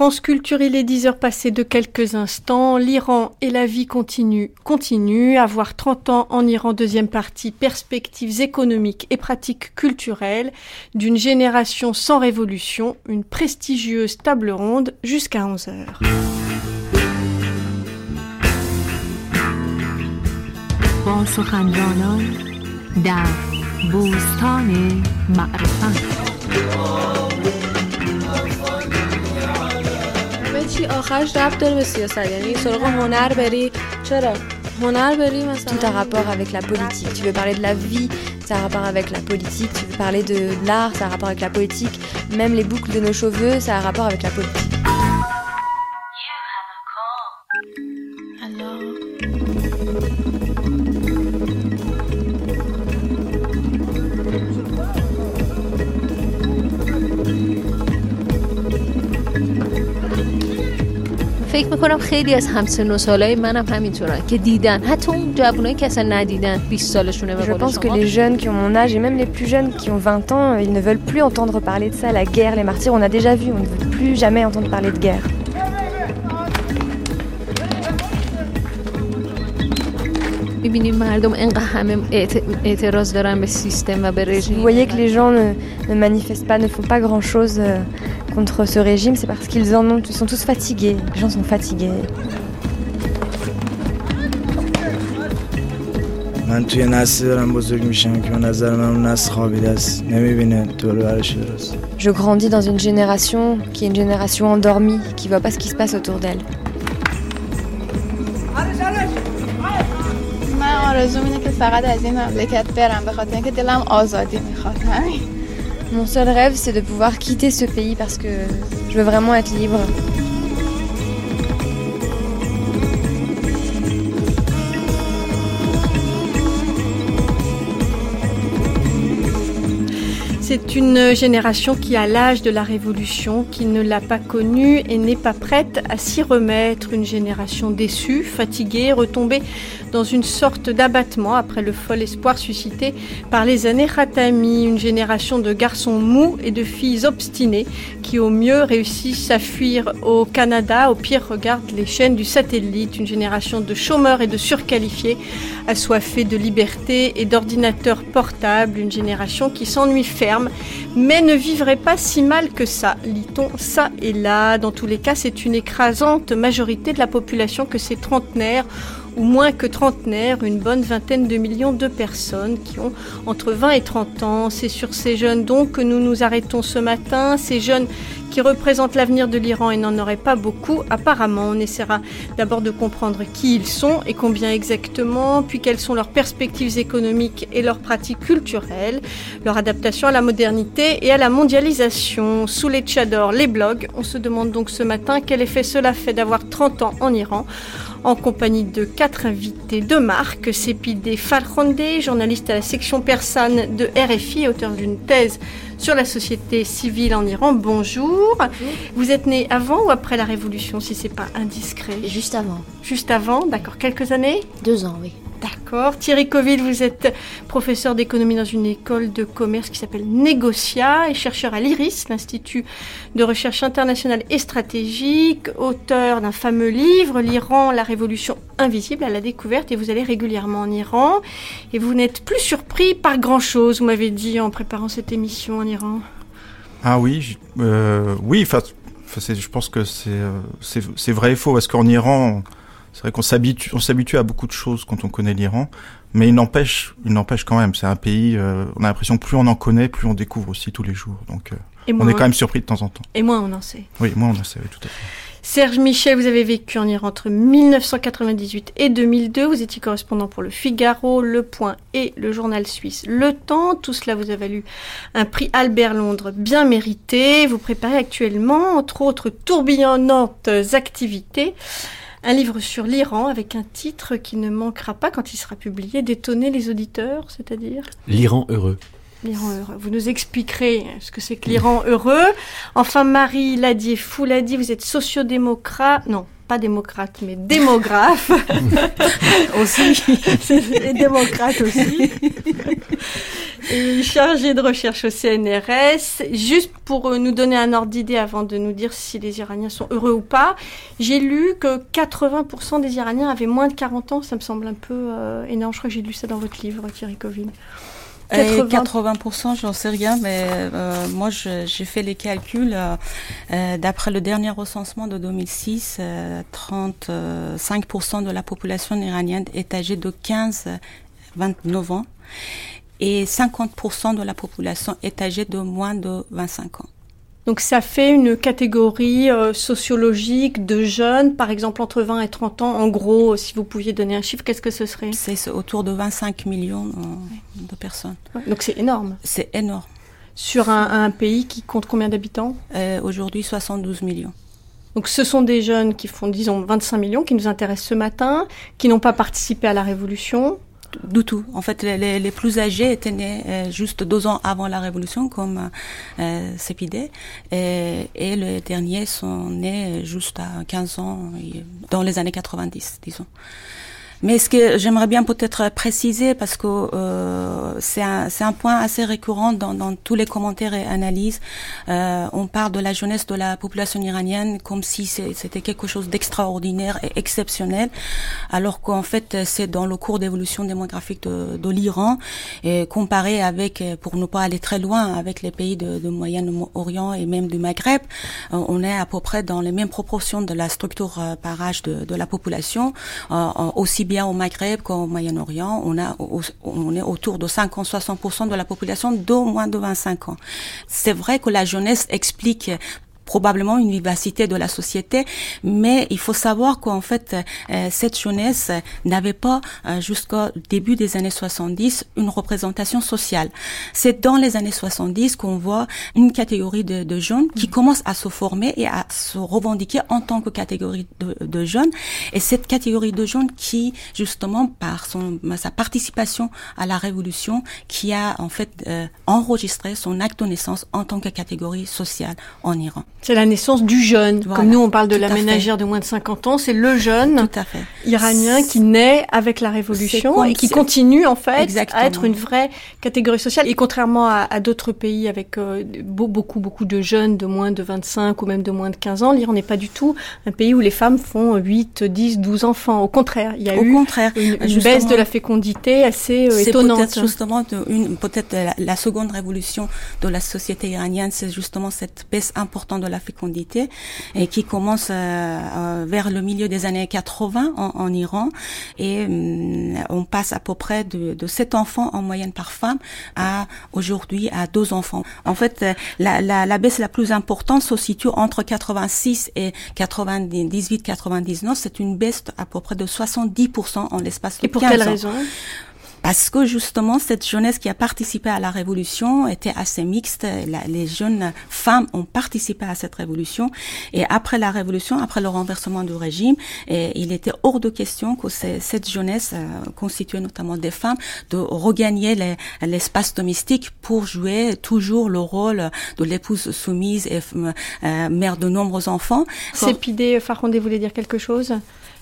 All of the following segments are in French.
France Culture, il est 10 heures passées de quelques instants. L'Iran et la vie continue, continue. Avoir 30 ans en Iran, deuxième partie, perspectives économiques et pratiques culturelles d'une génération sans révolution, une prestigieuse table ronde jusqu'à 11 heures. Tout a rapport avec la politique. Tu veux parler de la vie, ça a rapport avec la politique. Tu veux parler de l'art, ça a rapport avec la politique. Même les boucles de nos cheveux, ça a rapport avec la politique. فکر میکنم خیلی از همسن و سالای منم همینطورن که دیدن حتی اون جوانایی که اصلا ندیدن 20 سالشونه Je pense que les jeunes qui ont mon âge et même les plus jeunes qui ont 20 ans, ils ne veulent plus entendre parler de ça, la guerre, les martyrs, on a déjà vu, on ne veut plus jamais entendre parler de guerre. میبینیم مردم انقدر همه اعتراض دارن به سیستم و به رژیم Vous voyez que les gens ne, ne manifestent pas, ne font pas grand chose euh, contre ce régime, c'est parce qu'ils en ont, ils sont tous fatigués. Les gens sont fatigués. من توی نسلی دارم بزرگ میشم که به نظر من اون نسل خوابیده است نمیبینه دور برش درست Je grandis dans une génération qui est une génération endormie, qui voit pas ce qui se passe autour d'elle. من آرزوم اینه که فقط از این مملکت برم به خاطر اینکه دلم آزادی میخواد همین Mon seul rêve, c'est de pouvoir quitter ce pays parce que je veux vraiment être libre. C'est une génération qui a l'âge de la révolution, qui ne l'a pas connue et n'est pas prête à s'y remettre. Une génération déçue, fatiguée, retombée dans une sorte d'abattement après le fol espoir suscité par les années Khatami. Une génération de garçons mous et de filles obstinées qui au mieux réussissent à fuir au Canada, au pire regardent les chaînes du satellite. Une génération de chômeurs et de surqualifiés assoiffés de liberté et d'ordinateurs portables. Une génération qui s'ennuie ferme mais ne vivrait pas si mal que ça, lit-on ça et là. Dans tous les cas, c'est une écrasante majorité de la population que ces trentenaires ou moins que trentenaires, une bonne vingtaine de millions de personnes qui ont entre 20 et 30 ans. C'est sur ces jeunes donc que nous nous arrêtons ce matin, ces jeunes qui représentent l'avenir de l'Iran et n'en auraient pas beaucoup apparemment. On essaiera d'abord de comprendre qui ils sont et combien exactement, puis quelles sont leurs perspectives économiques et leurs pratiques culturelles, leur adaptation à la modernité et à la mondialisation. Sous les tchadors, les blogs, on se demande donc ce matin quel effet cela fait d'avoir 30 ans en Iran en compagnie de quatre invités de marque. Sepide Falronde, journaliste à la section persane de RFI, auteur d'une thèse sur la société civile en Iran. Bonjour. Vous êtes né avant ou après la révolution, si c'est pas indiscret? Juste avant. Juste avant, d'accord. Quelques années? Deux ans, oui. D'accord. Thierry Coville, vous êtes professeur d'économie dans une école de commerce qui s'appelle Négocia et chercheur à l'IRIS, l'Institut de recherche internationale et stratégique, auteur d'un fameux livre, L'Iran, la révolution invisible à la découverte. Et vous allez régulièrement en Iran. Et vous n'êtes plus surpris par grand-chose, vous m'avez dit en préparant cette émission en Ah oui, euh, oui, enfin, je pense que euh, c'est vrai et faux, parce qu'en Iran, c'est vrai qu'on s'habitue, on s'habitue à beaucoup de choses quand on connaît l'Iran, mais il n'empêche, il n'empêche quand même. C'est un pays, euh, on a l'impression que plus on en connaît, plus on découvre aussi tous les jours. Donc, euh, on est quand même surpris de temps en temps. Et moins on en sait. Oui, moins on en sait, oui, tout à fait. Serge Michel, vous avez vécu en Iran entre 1998 et 2002. Vous étiez correspondant pour le Figaro, Le Point et le journal suisse Le Temps. Tout cela vous a valu un prix Albert Londres bien mérité. Vous préparez actuellement, entre autres, tourbillonnantes activités. Un livre sur l'Iran avec un titre qui ne manquera pas quand il sera publié d'étonner les auditeurs, c'est-à-dire? L'Iran heureux. L'Iran heureux. Vous nous expliquerez ce que c'est que l'Iran heureux. Enfin, Marie Ladier Fouladi, vous êtes sociodémocrate. Non, pas démocrate, mais démographe. aussi. Et démocrate aussi. et chargée de recherche au CNRS. Juste pour euh, nous donner un ordre d'idée avant de nous dire si les Iraniens sont heureux ou pas, j'ai lu que 80% des Iraniens avaient moins de 40 ans. Ça me semble un peu euh, énorme. Je crois que j'ai lu ça dans votre livre, Thierry Coville. 80%, 80% j'en sais rien, mais euh, moi j'ai fait les calculs. Euh, euh, D'après le dernier recensement de 2006, euh, 35% de la population iranienne est âgée de 15-29 ans et 50% de la population est âgée de moins de 25 ans. Donc ça fait une catégorie euh, sociologique de jeunes, par exemple entre 20 et 30 ans. En gros, si vous pouviez donner un chiffre, qu'est-ce que ce serait? C'est autour de 25 millions euh, de personnes. Donc c'est énorme. C'est énorme. Sur un, un, pays qui compte combien d'habitants? Euh, Aujourd'hui, 72 millions. Donc ce sont des jeunes qui font, disons, 25 millions, qui nous intéressent ce matin, qui n'ont pas participé à la Révolution, du tout. En fait, les, les plus âgés étaient nés euh, juste deux ans avant la Révolution, comme euh, et, et les derniers sont nés juste à 15 ans, dans les années 90, disons. Mais ce que j'aimerais bien peut-être préciser, parce que euh, c'est un, un, point assez récurrent dans, dans, tous les commentaires et analyses, euh, on parle de la jeunesse de la population iranienne comme si c'était quelque chose d'extraordinaire et exceptionnel, alors qu'en fait c'est dans le cours d'évolution démographique de, de l'Iran, et comparé avec, pour ne pas aller très loin, avec les pays de, de Moyen-Orient et même du Maghreb, euh, on est à peu près dans les mêmes proportions de la structure euh, par âge de, de la population, euh, aussi bien au Maghreb qu'au Moyen-Orient, on, a, on est autour de 50-60% de la population d'au moins de 25 ans. C'est vrai que la jeunesse explique probablement une vivacité de la société, mais il faut savoir qu'en fait, euh, cette jeunesse n'avait pas euh, jusqu'au début des années 70 une représentation sociale. C'est dans les années 70 qu'on voit une catégorie de, de jeunes qui mmh. commence à se former et à se revendiquer en tant que catégorie de, de jeunes. Et cette catégorie de jeunes qui, justement, par son, sa participation à la révolution, qui a en fait euh, enregistré son acte de naissance en tant que catégorie sociale en Iran. C'est la naissance du jeune. Voilà, Comme nous, on parle de la ménagère fait. de moins de 50 ans, c'est le jeune iranien qui naît avec la révolution et qui continue, en fait, Exactement. à être une vraie catégorie sociale. Et contrairement à, à d'autres pays avec euh, beaucoup, beaucoup de jeunes de moins de 25 ou même de moins de 15 ans, l'Iran n'est pas du tout un pays où les femmes font 8, 10, 12 enfants. Au contraire, il y a Au eu contraire, une, une baisse de la fécondité assez euh, étonnante. peut-être justement peut-être la, la seconde révolution de la société iranienne, c'est justement cette baisse importante de la fécondité et qui commence euh, euh, vers le milieu des années 80 en, en Iran et euh, on passe à peu près de, de 7 enfants en moyenne par femme à aujourd'hui à 2 enfants. En fait, la, la, la baisse la plus importante se situe entre 86 et 98-99. C'est une baisse à peu près de 70% en l'espace de 15 ans. Et pour quelle raison? Parce que justement cette jeunesse qui a participé à la révolution était assez mixte. Les jeunes femmes ont participé à cette révolution et après la révolution, après le renversement du régime, il était hors de question que cette jeunesse euh, constituée notamment des femmes de regagner l'espace domestique pour jouer toujours le rôle de l'épouse soumise et euh, mère de nombreux enfants. Voulait dire quelque chose?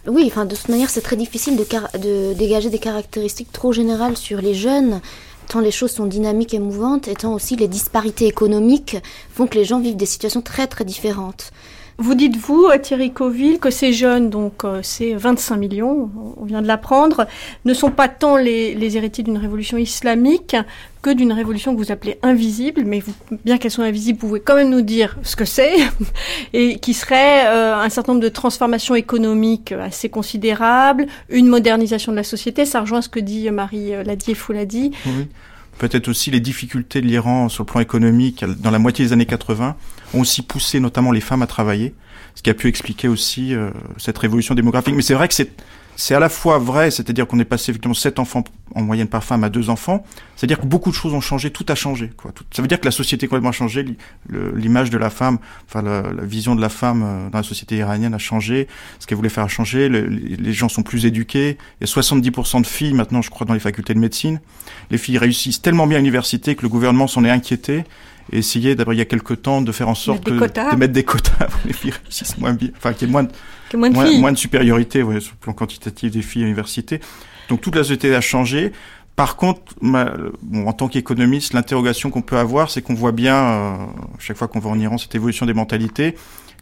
Oui, enfin, de toute manière, c'est très difficile de, de, dégager des caractéristiques trop générales sur les jeunes, tant les choses sont dynamiques et mouvantes, et tant aussi les disparités économiques font que les gens vivent des situations très très différentes. Vous dites, vous, Thierry Coville, que ces jeunes, donc euh, ces 25 millions, on vient de l'apprendre, ne sont pas tant les, héritiers d'une révolution islamique que d'une révolution que vous appelez invisible, mais vous, bien qu'elle soit invisible, vous pouvez quand même nous dire ce que c'est, et qui serait euh, un certain nombre de transformations économiques assez considérables, une modernisation de la société, ça rejoint ce que dit Marie Ladier-Fou l'a dit. Oui peut-être aussi les difficultés de l'Iran sur le plan économique dans la moitié des années 80 ont aussi poussé notamment les femmes à travailler, ce qui a pu expliquer aussi euh, cette révolution démographique. Mais c'est vrai que c'est c'est à la fois vrai, c'est-à-dire qu'on est passé effectivement 7 enfants en moyenne par femme à 2 enfants, c'est-à-dire que beaucoup de choses ont changé, tout a changé. Quoi. Tout, ça veut dire que la société a complètement changé, l'image de la femme, enfin la, la, vision de la femme euh, dans la société iranienne a changé, ce qu'elle voulait faire a changé, le, les gens sont plus éduqués, il y a 70% de filles maintenant, je crois, dans les facultés de médecine. Les filles réussissent tellement bien à l'université que le gouvernement s'en est inquiété et essayer d'abord il y a quelques temps de faire en sorte que, de mettre des quotas pour les filles réussissent moins bien, enfin qu'il y ait moins de, moins, de moins, moins, de supériorité ouais, sur le plan quantitatif des filles à l'université. Donc toute la société a changé. par contre, bon, en tant qu'économiste, l'interrogation qu'on peut avoir, c'est qu'on voit bien, euh, chaque fois qu'on va en Iran, cette évolution des mentalités,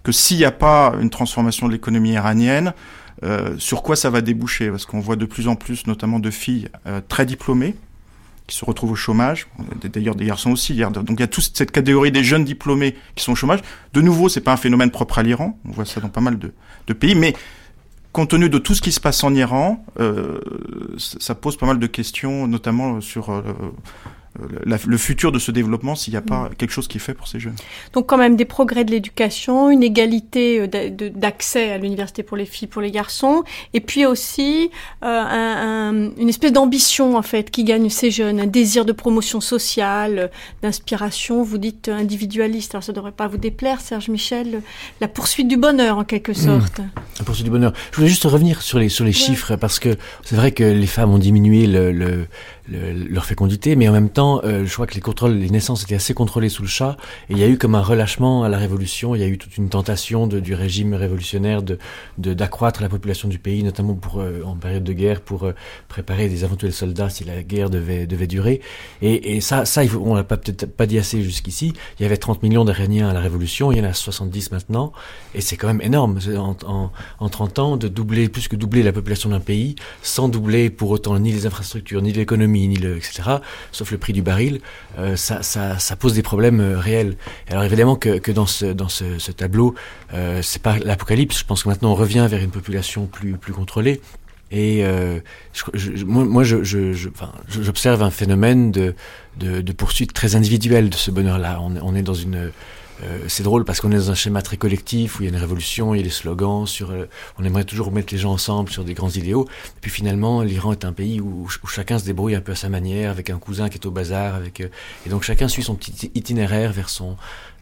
que s'il n'y a pas une transformation de l'économie iranienne, euh, sur quoi ça va déboucher? Parce qu'on voit de plus en plus, notamment de filles euh, très diplômées, qui se retrouvent au chômage. D'ailleurs, des garçons aussi. Donc il y a toute cette catégorie des jeunes diplômés qui sont au chômage. De nouveau, c'est pas un phénomène propre à l'Iran. On voit ça dans pas mal de, pays, mais compte tenu de tout ce qui se passe en Iran, euh, ça pose pas mal de questions, notamment sur euh, le futur de ce développement s'il n'y a pas mm. quelque chose qui est fait pour ces jeunes. Donc quand même des progrès de l'éducation, une égalité euh, d'accès à l'université pour les filles, pour les garçons, et puis aussi euh, un, une espèce d'ambition en fait qui gagne ces jeunes, un désir de promotion sociale, d'inspiration. Vous dites individualiste, alors ça ne devrait pas vous déplaire, Serge Michel, la poursuite du bonheur en quelque mm. sorte. La poursuite du bonheur. Je voulais juste revenir sur les sur les chiffres parce que c'est vrai que les femmes ont diminué le, le leur fécondité, mais en même temps, euh, je crois que les contrôles, les naissances étaient assez contrôlées sous le chat, et il y a eu comme un relâchement à la révolution, il y a eu toute une tentation du régime révolutionnaire de d'accroître la population du pays, notamment pour euh, en période de guerre, pour euh, préparer des éventuels soldats si la guerre devait devait durer. Et, et ça, ça, on l'a peut-être pas dit assez jusqu'ici. Il y avait 30 millions d'Iraniens à la révolution, il y en a 70 maintenant, et c'est quand même énorme en, en, en 30 ans de doubler, plus que doubler la population d'un pays, sans doubler pour autant ni les infrastructures, ni l'économie le, etc., sauf le prix du baril, euh, ça, pose des problèmes euh, réels. Alors évidemment que, dans ce, dans ce, ce tableau, euh, c'est pas l'apocalypse. Je pense que maintenant on revient vers une population plus, plus contrôlée. Et moi, je, j'observe un phénomène de, poursuite très individuelle de ce bonheur-là. On, on, est dans une euh, c'est drôle parce qu'on est dans un schéma très collectif où il y a une révolution, il y a des slogans sur. Euh, on aimerait toujours mettre les gens ensemble sur des grands idéaux. Et puis finalement, l'Iran est un pays où, chacun se débrouille un peu à sa manière, avec un cousin qui est au bazar, avec euh, et donc chacun suit son petit itinéraire vers son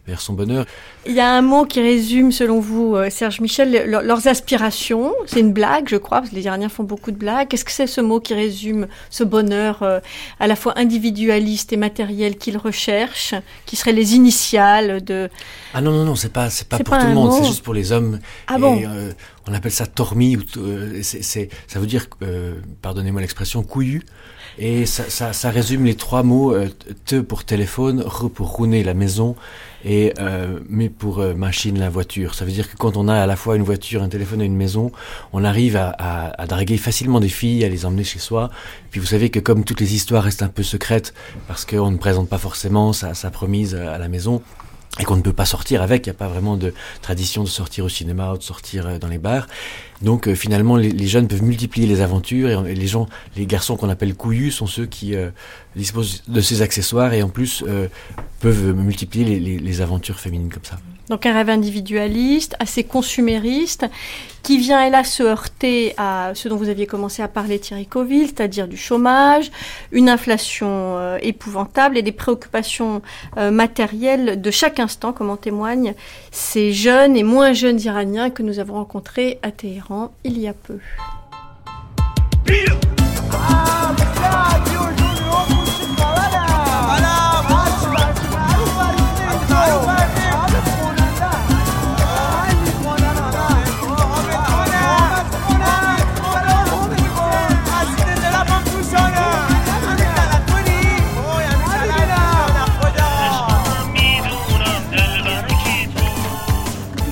vers son bonheur. Il y a un mot qui résume, selon vous, euh, Serge Michel, leurs aspirations. C'est une blague, je crois, parce que les Iraniens font beaucoup de blagues. Qu'est-ce que c'est ce mot qui résume ce bonheur euh, à la fois individualiste et matériel qu'ils recherchent, qui seraient les initiales de... Ah non, non, non, c'est pas, c'est pas pour tout le monde, c'est juste pour les hommes. Ah bon euh, On appelle ça tormi, ou c'est, ça veut dire, pardonnez-moi l'expression, couillu. Et ça, ça, ça, résume les trois mots te pour téléphone, re pour rouner la maison et euh, mais pour euh, machine la voiture. Ça veut dire que quand on a à la fois une voiture, un téléphone et une maison, on arrive à, à, à, draguer facilement des filles, à les emmener chez soi. Puis vous savez que comme toutes les histoires restent un peu secrètes parce qu'on ne présente pas forcément sa, sa promise à la maison, et qu'on ne peut pas sortir avec, il n'y a pas vraiment de tradition de sortir au cinéma ou de sortir euh, dans les bars. Donc euh, finalement, les, jeunes peuvent multiplier les aventures et, les gens, les garçons qu'on appelle couillus sont ceux qui euh, disposent de ces accessoires et en plus peuvent multiplier les, les aventures féminines comme ça. Donc un rêve individualiste, assez consumériste, qui vient hélas se heurter à ce dont vous aviez commencé à parler Thierry Coville, c'est-à-dire du chômage, une inflation euh, épouvantable et des préoccupations euh, matérielles de chaque instant, comme en témoignent ces jeunes et moins jeunes Iraniens que nous avons rencontrés à Téhéran il y a peu.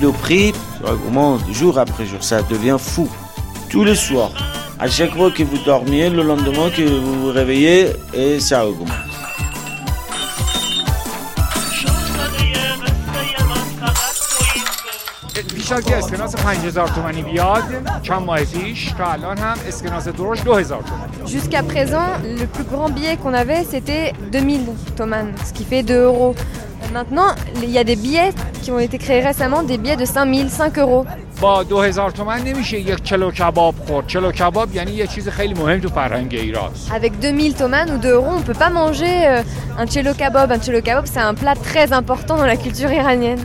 Le prix augmente jour après jour. Ça devient fou. Tous les soirs. À chaque fois que vous dormiez, le lendemain que vous vous réveillez, et ça augmente. Jusqu'à présent, le plus grand billet qu'on avait, c'était 2000 toman, ce qui fait 2 euros. Maintenant, il y a des billets qui ont été créés récemment, des billets de 5000, 5 euros. با 2000 تومن نمیشه یک کلو کباب خورد چلو کباب یعنی یه چیز خیلی مهم تو فرهنگ ایران Avec 2000 toman ou 2 euros, on peut pas manger euh, un cello kebab. Un cello kebab, c'est un plat très important dans la culture iranienne.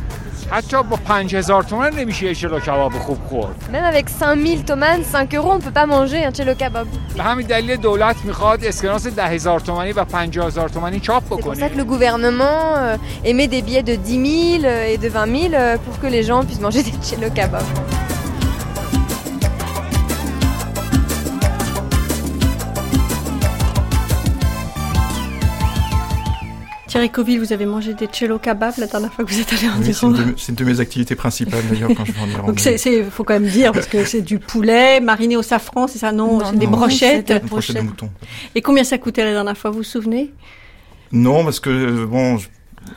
حتی با 5000 تومن نمیشه یه چلو کباب خوب خورد Même avec 5000 toman, 5 euros, on peut pas manger un cello kebab. به همین دلیل دولت می‌خواد اسکناس 10000 تومانی و 50000 تومانی چاپ C'est pour ça بکنه que le gouvernement euh, émet des billets de 10 000 et de 20 000 euh, pour que les gens puissent manger des cello kebab. Thierry Coville, vous avez mangé des cello kebabs la dernière fois que vous êtes allé en Oui, c'est Iran. une, de- c'est une de mes activités principales d'ailleurs quand je vais en Iran. Donc c'est, faut quand même dire parce que c'est du poulet mariné au safran, c'est ça? Non, Non, c'est des non, brochettes. c'est Une brochette de mouton. Et combien ça coûtait la dernière fois Vous vous souvenez? Non, parce que euh, bon, je,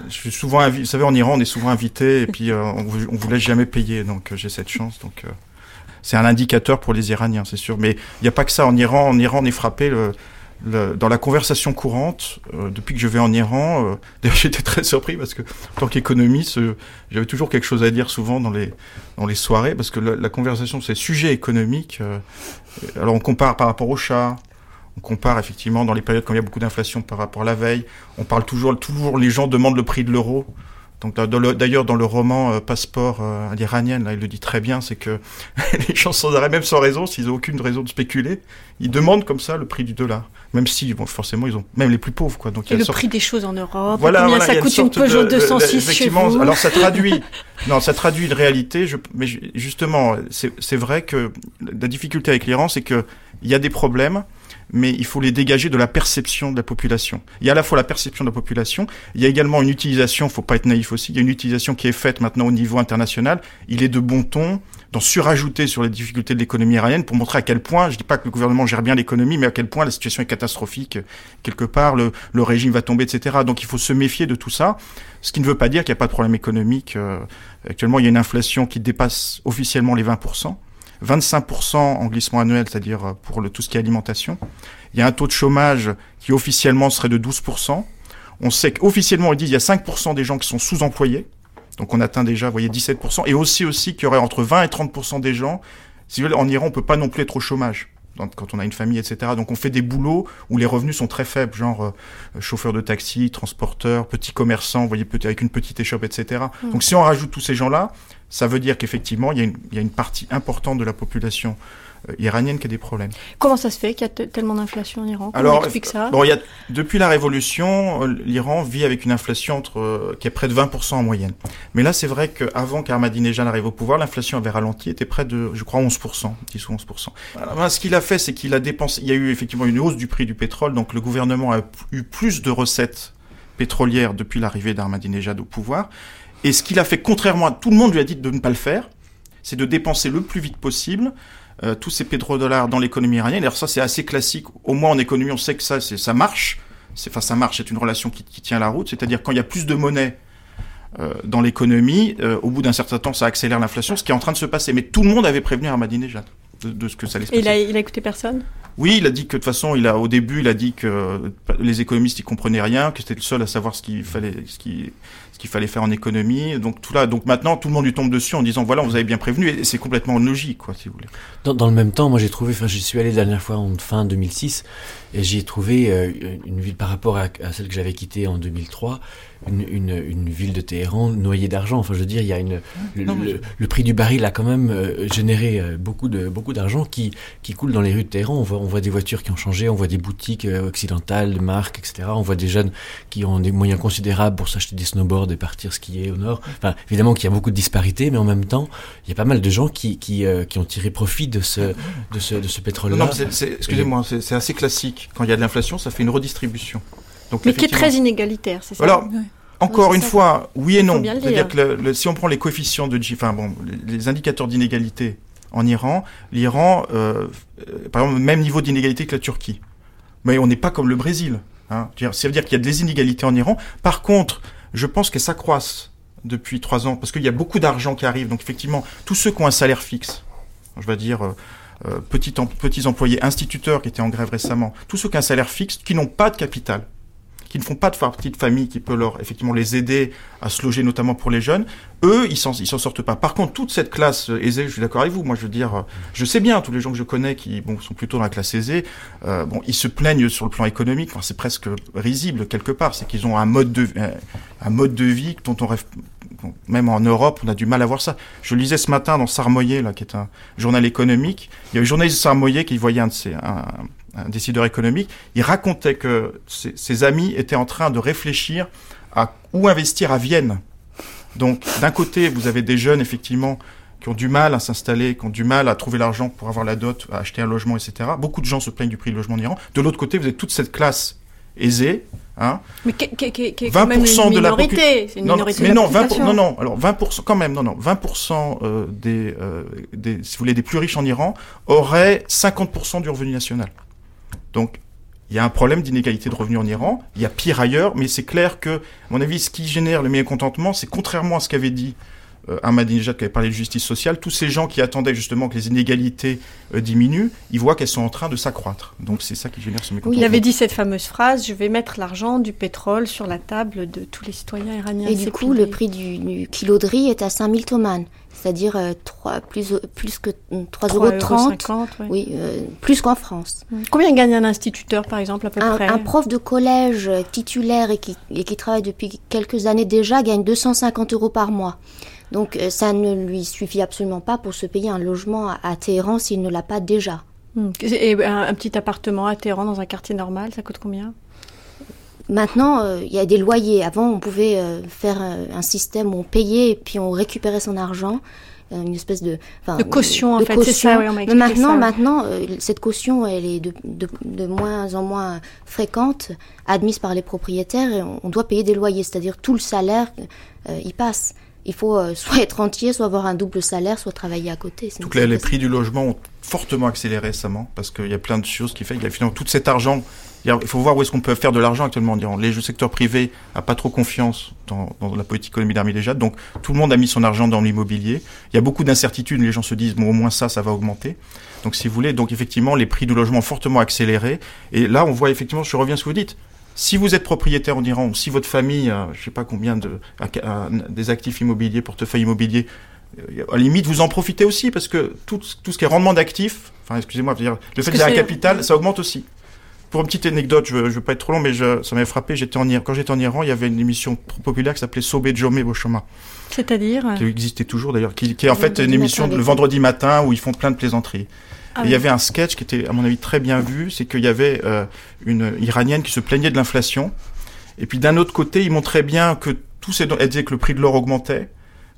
je suis souvent invité. Vous savez, en Iran, on est souvent invité et puis euh, on, vous, on vous laisse jamais payer, donc euh, j'ai cette chance. Donc euh, c'est un indicateur pour les Iraniens, c'est sûr. Mais il n'y a pas que ça en Iran. En Iran, on est frappé. Le, le- dans la conversation courante, euh, depuis que je vais en Iran, euh, j'étais très surpris parce que en tant qu'économiste, euh, j'avais toujours quelque chose à dire souvent dans les dans les soirées parce que la, la conversation c'est sujet économique. euh, alors on compare par rapport au chat, on compare effectivement dans les périodes quand il y a beaucoup d'inflation par rapport à la veille. On parle toujours, toujours les gens demandent le prix de l'euro. Donc d'ailleurs dans le roman euh, Passeport euh, à l'iranienne, là il le dit très bien, c'est que les gens sans arrêt, même sans raison, s'ils ont aucune raison de spéculer, ils demandent comme ça le prix du dollar. Même si bon, forcément ils ont même les plus pauvres quoi. Donc il y Et a le sorte- prix des choses en Europe voilà, Combien voilà, ça coûte une de- Peugeot de- 206 chez effectivement, vous Alors ça traduit, non, ça traduit une réalité. Je, mais ju- justement, c'est c'est vrai que la difficulté avec l'Iran, c'est que il y a des problèmes, mais il faut les dégager de la perception de la population. Il y a à la fois la perception de la population, il y a également une utilisation. Faut pas être naïf aussi. Il y a une utilisation qui est faite maintenant au niveau international. Il est de bon ton d'en surajouter sur les difficultés de l'économie iranienne pour montrer à quel point, je dis pas que le gouvernement gère bien l'économie, mais à quel point la situation est catastrophique. Quelque part, le, le régime va tomber, etc. Donc il faut se méfier de tout ça. Ce qui ne veut pas dire qu'il n'y a pas de problème économique. Euh, actuellement, il y a une inflation qui dépasse officiellement les 20%. 25% en glissement annuel, c'est-à-dire euh, pour tout ce qui est alimentation. Il y a un taux de chômage qui officiellement serait de 12%. On sait qu'officiellement, ils disent qu'il y a 5% des gens qui sont sous-employés. Donc on atteint déjà, vous voyez, 17%. Et aussi, aussi qu'il y aurait entre 20 et 30% des gens. Si vous voulez, en Iran, on peut pas non plus être au chômage. Donc, quand on a une famille, etc. Donc on fait des boulots où les revenus sont très faibles, genre euh, chauffeur de taxi, transporteur, petit commerçant, vous voyez, avec une petite échoppe, etc. Mm. Donc si on rajoute tous ces gens-là, ça veut dire qu'effectivement, il y, a une- il y a une partie importante de la population iranienne qui a des problèmes. Comment ça se fait qu'il y a te- tellement d'inflation en Iran? Comment Alors, on explique ça? bon, il y a, depuis la révolution, euh, l'Iran vit avec une inflation entre, euh, qui est près de 20% en moyenne. Mais là, c'est vrai qu'avant qu'Ahmadinejad arrive au pouvoir, l'inflation avait ralenti, était près de, je crois, 11%, 10 ou 11%. Alors, ben, ce qu'il a fait, c'est qu'il a dépensé, il y a eu effectivement une hausse du prix du pétrole, donc le gouvernement a eu plus de recettes pétrolières depuis l'arrivée d'Ahmadinejad au pouvoir. Et ce qu'il a fait, contrairement à tout le monde lui a dit de ne pas le faire, c'est de dépenser le plus vite possible euh, tous ces pétrodollars dans l'économie iranienne. Alors ça, c'est assez classique. Au moins en économie, on sait que ça, c'est- ça marche. C'est, enfin, ça marche. C'est une relation qui, qui tient la route. C'est-à-dire quand il y a plus de monnaie euh, dans l'économie, euh, au bout d'un certain temps, ça accélère l'inflation, ce qui est en train de se passer. Mais tout le monde avait prévenu Ahmadinejad de, de ce que ça allait se Et il passer. a, il a écouté personne? Oui, il a dit que de toute façon, il a au début, il a dit que les économistes ils comprenaient rien, que c'était le seul à savoir ce qu'il fallait, ce qui, qu'il fallait faire en économie. Donc tout là, donc maintenant, tout le monde lui tombe dessus en disant voilà, vous avez bien prévenu, et c'est complètement logique, quoi, si vous voulez. Dans, dans le même temps, moi j'ai trouvé, enfin j'y suis allé la dernière fois en fin 2006, et j'y ai trouvé euh, une ville par rapport à, à celle que j'avais quittée en 2003, une, une, une ville de Téhéran noyée d'argent. Enfin je veux dire, il y a une, le, Non, prix du baril a quand même euh, généré euh, beaucoup de beaucoup d'argent qui qui coule dans les rues de Téhéran. On voit on voit des voitures qui ont changé, on voit des boutiques occidentales, de marques, etc. On voit des jeunes qui ont des moyens considérables pour s'acheter des snowboards et partir skier au nord. Enfin évidemment qu'il y a beaucoup de disparités, mais en même temps il y a pas mal de gens qui qui, euh, qui ont tiré profit de ce de ce de ce pétrole Non, là. non, excusez-moi, c'est assez classique. Quand il y a de l'inflation, ça fait une redistribution. Donc, Mais qui est très inégalitaire, c'est ça Alors, encore Ouais, une ça. fois, oui et non. C'est-à-dire dire. que le- le- si on prend les coefficients de G, enfin bon, les, les indicateurs d'inégalité en Iran, l'Iran, euh, euh, par exemple, même niveau d'inégalité que la Turquie. Mais on n'est pas comme le Brésil. Hein. Ça veut dire qu'il y a des inégalités en Iran. Par contre, je pense qu'elles s'accroissent depuis trois ans parce qu'il y a beaucoup d'argent qui arrive. Donc effectivement, tous ceux qui ont un salaire fixe, je vais dire euh, petits, em- petits employés, instituteurs qui étaient en grève récemment, tous ceux qui ont un salaire fixe, qui n'ont pas de capital, qui ne font pas de partie de famille qui peut leur effectivement les aider à se loger, notamment pour les jeunes, eux, ils s'en s'en sortent pas. Par contre, toute cette classe euh, aisée, je suis d'accord avec vous. Moi, je veux dire, euh, je sais bien tous les gens que je connais qui bon sont plutôt dans la classe aisée. euh, bon, ils se plaignent sur le plan économique. Enfin, c'est presque risible quelque part. C'est qu'ils ont un mode de un mode de vie dont on rêve. Même en Europe, on a du mal à voir ça. Je lisais ce matin dans Sarmoyer, là, qui est un journal économique. Il y a un journaliste Sarmoyer qui voyait un de décideur économique. Il racontait que ses, ses amis étaient en train de réfléchir à où investir à Vienne. Donc, d'un côté, vous avez des jeunes, effectivement, qui ont du mal à s'installer, qui ont du mal à trouver l'argent pour avoir la dot, à acheter un logement, etc. Beaucoup de gens se plaignent du prix du logement en Iran. De l'autre côté, vous avez toute cette classe aisée Hein mais qui, est quand même une minorité, c'est une non, minorité mais non, 20 population. non, non, alors 20% quand même, non, non, 20% euh, des, euh, des, si vous voulez, des plus riches en Iran auraient 50% du revenu national. Donc, il y a un problème d'inégalité de revenus en Iran. Il y a pire ailleurs, mais c'est clair que, à mon avis, ce qui génère le mécontentement, c'est contrairement à ce qu'avait dit euh, Ahmadinejad qui avait parlé de justice sociale, tous ces gens qui attendaient justement que les inégalités euh, diminuent, ils voient qu'elles sont en train de s'accroître. Donc c'est ça qui génère ce mécontentement. Il avait dit cette fameuse phrase Je vais mettre l'argent du pétrole sur la table de tous les citoyens iraniens. Et du coup, le prix du, du, kilo de riz est à 5000 tomanes, c'est-à-dire euh, 3, plus, plus que 3,30 euros. 3,50 ouais. Oui, euh, plus qu'en France. Combien gagne un instituteur, par exemple, à peu un, près Un prof de collège titulaire et qui, et qui travaille depuis quelques années déjà gagne 250 euros par mois. Donc ça ne lui suffit absolument pas pour se payer un logement à, à Téhéran s'il ne l'a pas déjà. Et un, un, petit appartement à Téhéran dans un quartier normal, ça coûte combien? Maintenant, il euh, y a des loyers. Avant, on pouvait euh, faire un système où on payait et puis on récupérait son argent, euh, une espèce de, de caution de en fait. Caution. Ça, oui, Mais maintenant, ça, maintenant, cette caution, elle est de, moins en moins fréquente, admise par les propriétaires, et on, on doit payer des loyers, c'est-à-dire tout le salaire y passe il faut euh, soit être entier, soit avoir un double salaire, soit travailler à côté. Donc les, les prix du logement ont fortement accéléré récemment parce qu'il y a plein de choses qui fait qu'il y a finalement tout cet argent. Il faut voir où est-ce qu'on peut faire de l'argent actuellement. Les secteurs privés n'a pas trop confiance dans, dans la politique économique d'Armidejad, donc tout le monde a mis son argent dans l'immobilier. Il y a beaucoup d'incertitudes, les gens se disent bon au moins ça, ça va augmenter. Donc si vous voulez, donc effectivement les prix du logement ont fortement accéléré. Et là on voit effectivement, je reviens à ce que vous dites, si vous êtes propriétaire en Iran, ou si votre famille a, je sais pas combien de, a, a, des actifs immobiliers, portefeuille immobilier, à la limite, vous en profitez aussi, parce que tout, tout ce qui est rendement d'actifs, enfin, excusez-moi, le fait c'est un capital, ça augmente aussi. Pour une petite anecdote, je ne veux pas être trop long, mais je, ça m'avait frappé, j'étais en, quand j'étais en Iran, il y avait une émission populaire qui s'appelait Sobe Jome Boshoma. C'est-à-dire? Qui existait toujours d'ailleurs, qui, qui, est en fait une émission le vendredi matin où ils font plein de plaisanteries. Ah et il oui. y avait un sketch qui était, à mon avis, très bien vu, c'est qu'il y avait euh, une Iranienne qui se plaignait de l'inflation. Et puis d'un autre côté, il montrait bien que tout ces... Elle disait que le prix de l'or augmentait,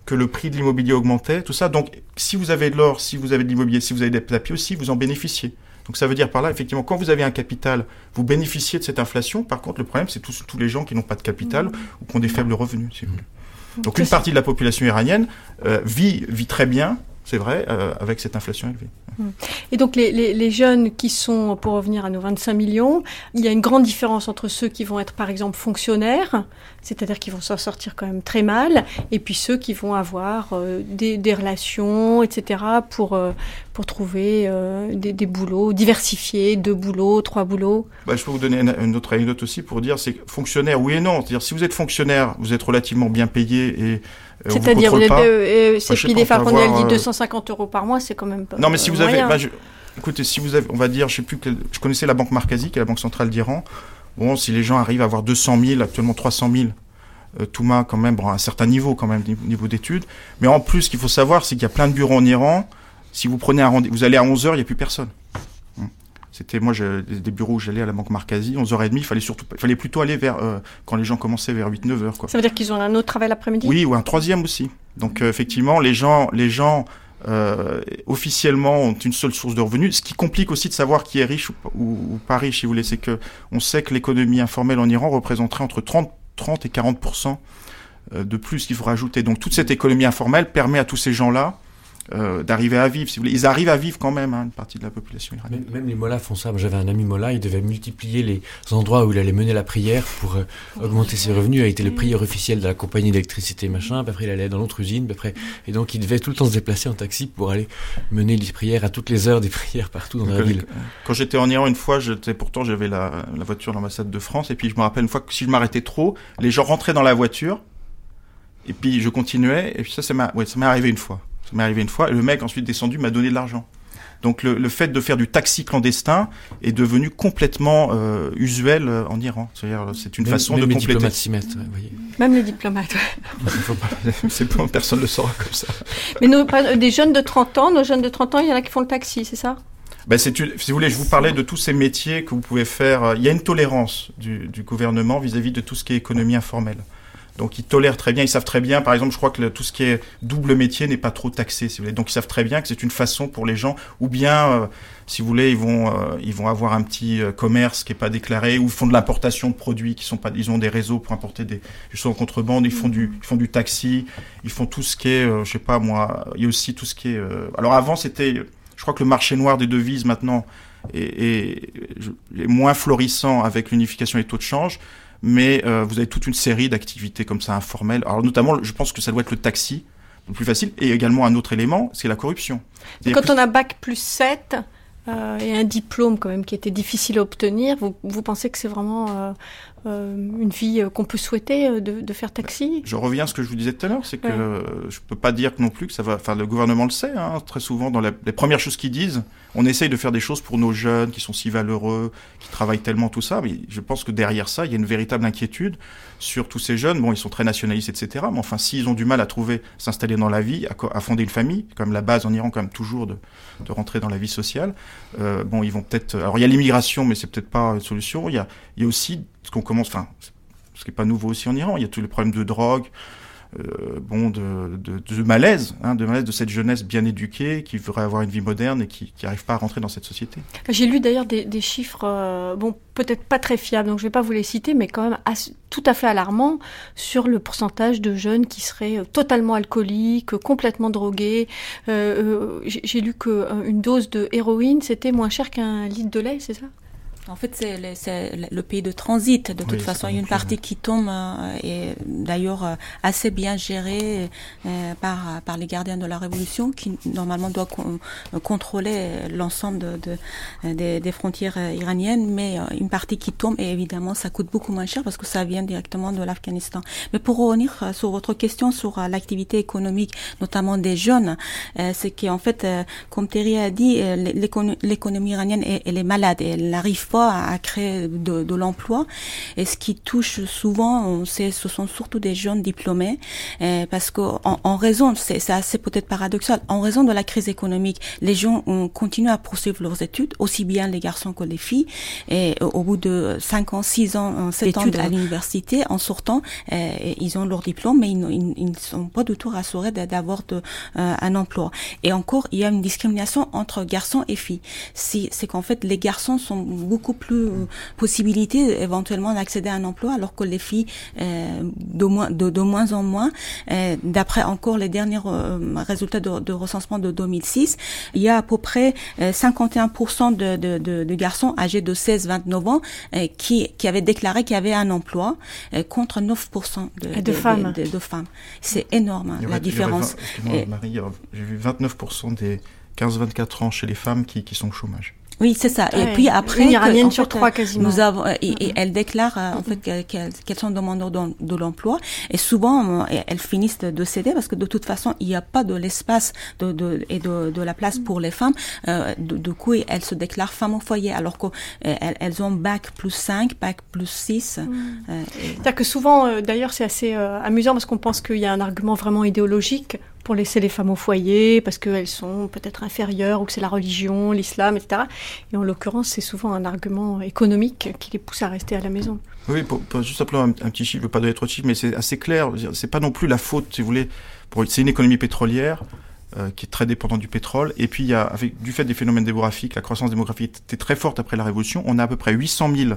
que le prix de l'immobilier augmentait, tout ça. Donc si vous avez de l'or, si vous avez de l'immobilier, si vous avez des papiers aussi, vous en bénéficiez. Donc ça veut dire par là, effectivement, quand vous avez un capital, vous bénéficiez de cette inflation. Par contre, le problème, c'est tous, tous les gens qui n'ont pas de capital mmh. ou qui ont des faibles revenus, si vous voulez. Donc une partie de la population iranienne euh, vit, vit très bien, c'est vrai, euh, avec cette inflation élevée. Et donc les, les, les, jeunes qui sont, pour revenir à nos 25 millions, il y a une grande différence entre ceux qui vont être par exemple fonctionnaires, c'est-à-dire qui vont s'en sortir quand même très mal, et puis ceux qui vont avoir euh, des, des, relations, etc., pour, euh, pour trouver des, des, boulots diversifiés, deux boulots, trois boulots. Bah, je peux vous donner une, une autre anecdote aussi pour dire, c'est fonctionnaire, oui et non. C'est-à-dire si vous êtes fonctionnaire, vous êtes relativement bien payé et c'est-à-dire, vous êtes euh, Cépidé Farponiel dit 250 euros par mois, c'est quand même pas. Non, mais si vous avez. Bah, je, écoutez, si vous avez, on va dire, je sais plus, que, je connaissais la banque Markazi, qui est la banque centrale d'Iran. Bon, si les gens arrivent à avoir 200 000, actuellement 300 000, euh, Touma, quand même, bon, à un certain niveau, quand même, niveau d'études. Mais en plus, ce qu'il faut savoir, c'est qu'il y a plein de bureaux en Iran. Si vous prenez un rendez-vous, vous allez à 11h, il n'y a plus personne. C'était moi je, des bureaux où j'allais à la banque Markazi, 11h30, il fallait surtout il fallait plutôt aller vers euh, quand les gens commençaient vers 8 9 heures quoi. Ça veut dire qu'ils ont un autre travail l'après-midi? Oui, ou un troisième aussi. Donc euh, effectivement, les gens les gens euh, officiellement ont une seule source de revenus, ce qui complique aussi de savoir qui est riche ou, ou, ou pas riche si vous voulez, c'est que on sait que l'économie informelle en Iran représenterait entre 30 30 et 40 de plus qu'il faut rajouter. Donc toute cette économie informelle permet à tous ces gens-là euh, d'arriver à vivre, si vous voulez. Ils arrivent à vivre quand même, hein, une partie de la population iranienne. Même, même les mollahs font ça. J'avais un ami mollah, il devait multiplier les endroits où il allait mener la prière pour euh, augmenter ses revenus. Il a été le prieur officiel de la compagnie d'électricité, machin. Puis après, il allait dans l'autre usine. Puis après, et donc, il devait tout le temps se déplacer en taxi pour aller mener les prières à toutes les heures des prières partout dans donc, la ville. Quand j'étais en Iran une fois, j'étais pourtant j'avais la, la voiture de l'ambassade de France et puis je me rappelle une fois que si je m'arrêtais trop, les gens rentraient dans la voiture et puis je continuais et puis ça, ça m'est ouais, arrivé une fois. Ça m'est arrivé une fois, et le mec ensuite descendu m'a donné de l'argent. Donc le, le, fait de faire du taxi clandestin est devenu complètement euh, usuel en Iran. C'est-à-dire c'est une même, façon même de les compléter. diplomates s'y mettent, ouais, voyez. Même les diplomates. c'est bon, personne ne le saura comme ça. Mais nos, des jeunes de 30 ans, nos jeunes de 30 ans, il y en a qui font le taxi, c'est ça? Ben c'est, si vous voulez, je vous parlais de tous ces métiers que vous pouvez faire. Il y a une tolérance du, du gouvernement vis-à-vis -vis de tout ce qui est économie informelle. Donc ils tolèrent très bien, ils savent très bien, par exemple, je crois que tout ce qui est double métier n'est pas trop taxé, si vous voulez. Donc ils savent très bien que c'est une façon pour les gens, ou bien, euh, si vous voulez, ils vont, euh, ils vont avoir un petit euh, commerce qui est pas déclaré, ou ils font de l'importation de produits qui sont pas, ils ont des réseaux pour importer des, des choses en contrebande, ils font du, ils font du taxi, ils font tout ce qui est, euh, je sais pas moi, il y a aussi tout ce qui est. euh, alors avant c'était, je crois que le marché noir des devises maintenant est- est moins florissant avec l'unification des taux de change mais euh, vous avez toute une série d'activités comme ça informelles. Alors notamment, je pense que ça doit être le taxi, le plus facile, et également un autre élément, c'est la corruption. Quand on a bac plus 7 euh, et un diplôme quand même qui était difficile à obtenir, vous, vous pensez que c'est vraiment euh, une vie euh, qu'on peut souhaiter euh, de, de faire taxi? Je reviens à ce que je vous disais tout à l'heure, c'est que Ouais. euh, je peux pas dire non plus que ça va. Enfin, le gouvernement le sait. Hein, très souvent, dans la- les premières choses qu'ils disent, on essaye de faire des choses pour nos jeunes qui sont si valeureux, qui travaillent tellement tout ça. Mais je pense que derrière ça, il y a une véritable inquiétude sur tous ces jeunes. Bon, ils sont très nationalistes, etc. Mais enfin, s'ils ont du mal à trouver, s'installer dans la vie, à, à fonder une famille, comme la base en Iran, quand même toujours de, de rentrer dans la vie sociale. euh, bon, ils vont peut-être. Alors, il y a l'immigration, mais c'est peut-être pas une solution. Il y a, il y a aussi ce qui n'est pas nouveau aussi en Iran. Il y a tous les problèmes de drogue, euh, bon, de, malaise, hein, de malaise de cette jeunesse bien éduquée qui voudrait avoir une vie moderne et qui n'arrive pas à rentrer dans cette société. J'ai lu d'ailleurs des, chiffres, euh, bon, peut-être pas très fiables, donc je vais pas vous les citer, mais quand même tout à fait alarmants sur le pourcentage de jeunes qui seraient euh, totalement alcooliques, complètement drogués. J'ai lu qu'une dose de héroïne, c'était moins cher qu'un litre de lait, c'est ça? En fait, c'est le, c'est le- le pays de transit. De toute Oui, façon, il y a une partie qui tombe euh, et d'ailleurs euh, assez bien gérée euh, par par les gardiens de la révolution, qui normalement doit con- euh, contrôler l'ensemble de, de- des, des frontières euh, iraniennes, mais euh, une partie qui tombe et évidemment ça coûte beaucoup moins cher parce que ça vient directement de l'Afghanistan. Mais pour revenir sur votre question sur l'activité économique, notamment des jeunes, euh, c'est qu'en fait, euh, comme Thierry a dit, l'écono- l'économie iranienne elle, elle est malade et elle n'arrive pas à créer de, de l'emploi. Et ce qui touche souvent, sait, ce sont surtout des jeunes diplômés, euh, parce que en, en raison, c'est c'est assez peut-être paradoxal, en raison de la crise économique, les gens ont continué à poursuivre leurs études, aussi bien les garçons que les filles. Et au, au bout de 5 ans, 6 ans, 7 ans Études, à hein. l'université, en sortant, euh, ils ont leur diplôme, mais ils, ne- sont pas du tout rassurés d'a- d'avoir euh, un emploi. Et encore, il y a une discrimination entre garçons et filles. C'est c'est qu'en fait, les garçons sont beaucoup plus euh, possibilités éventuellement d'accéder à un emploi, alors que les filles, euh, de, moins, de, de moins en moins. Euh, D'après encore les derniers euh, résultats de, de recensement de 2006, il y a à peu près euh, 51% de, de, de, de garçons âgés de 16-29 ans euh, qui, qui avaient déclaré qu'il y avait un emploi euh, contre 9% de, Et de femmes. de, de femmes. C'est énorme hein, la différence. j'ai vu 29% des 15-24 ans chez les femmes qui, qui sont au chômage. Oui, c'est ça. Et Ouais, puis après, une Iranienne en sur fait, trois, quasiment. Nous avons, et, et elles déclarent euh, en fait qu'elles sont demandeurs d'em- de l'emploi, et souvent euh, elles finissent de, de céder parce que de toute façon il n'y a pas de l'espace de, de, et de, de la place pour les femmes. Euh, du, coup, elles se déclarent femmes au foyer, alors qu'elles elles ont bac plus 5, bac plus 6. euh, et- C'est-à-dire que souvent, d'ailleurs, c'est assez euh, amusant parce qu'on pense qu'il y a un argument vraiment idéologique pour laisser les femmes au foyer, parce qu'elles sont peut-être inférieures, ou que c'est la religion, l'islam, etc. Et en l'occurrence, c'est souvent un argument économique qui les pousse à rester à la maison. Oui, pour, juste simplement un, petit chiffre, pas donner trop de chiffres, mais c'est assez clair. C'est pas non plus la faute, si vous voulez. C'est une économie pétrolière euh, qui est très dépendante du pétrole. Et puis, avec, du fait des phénomènes démographiques, la croissance démographique était très forte après la Révolution. On a à peu près 800 000 euh,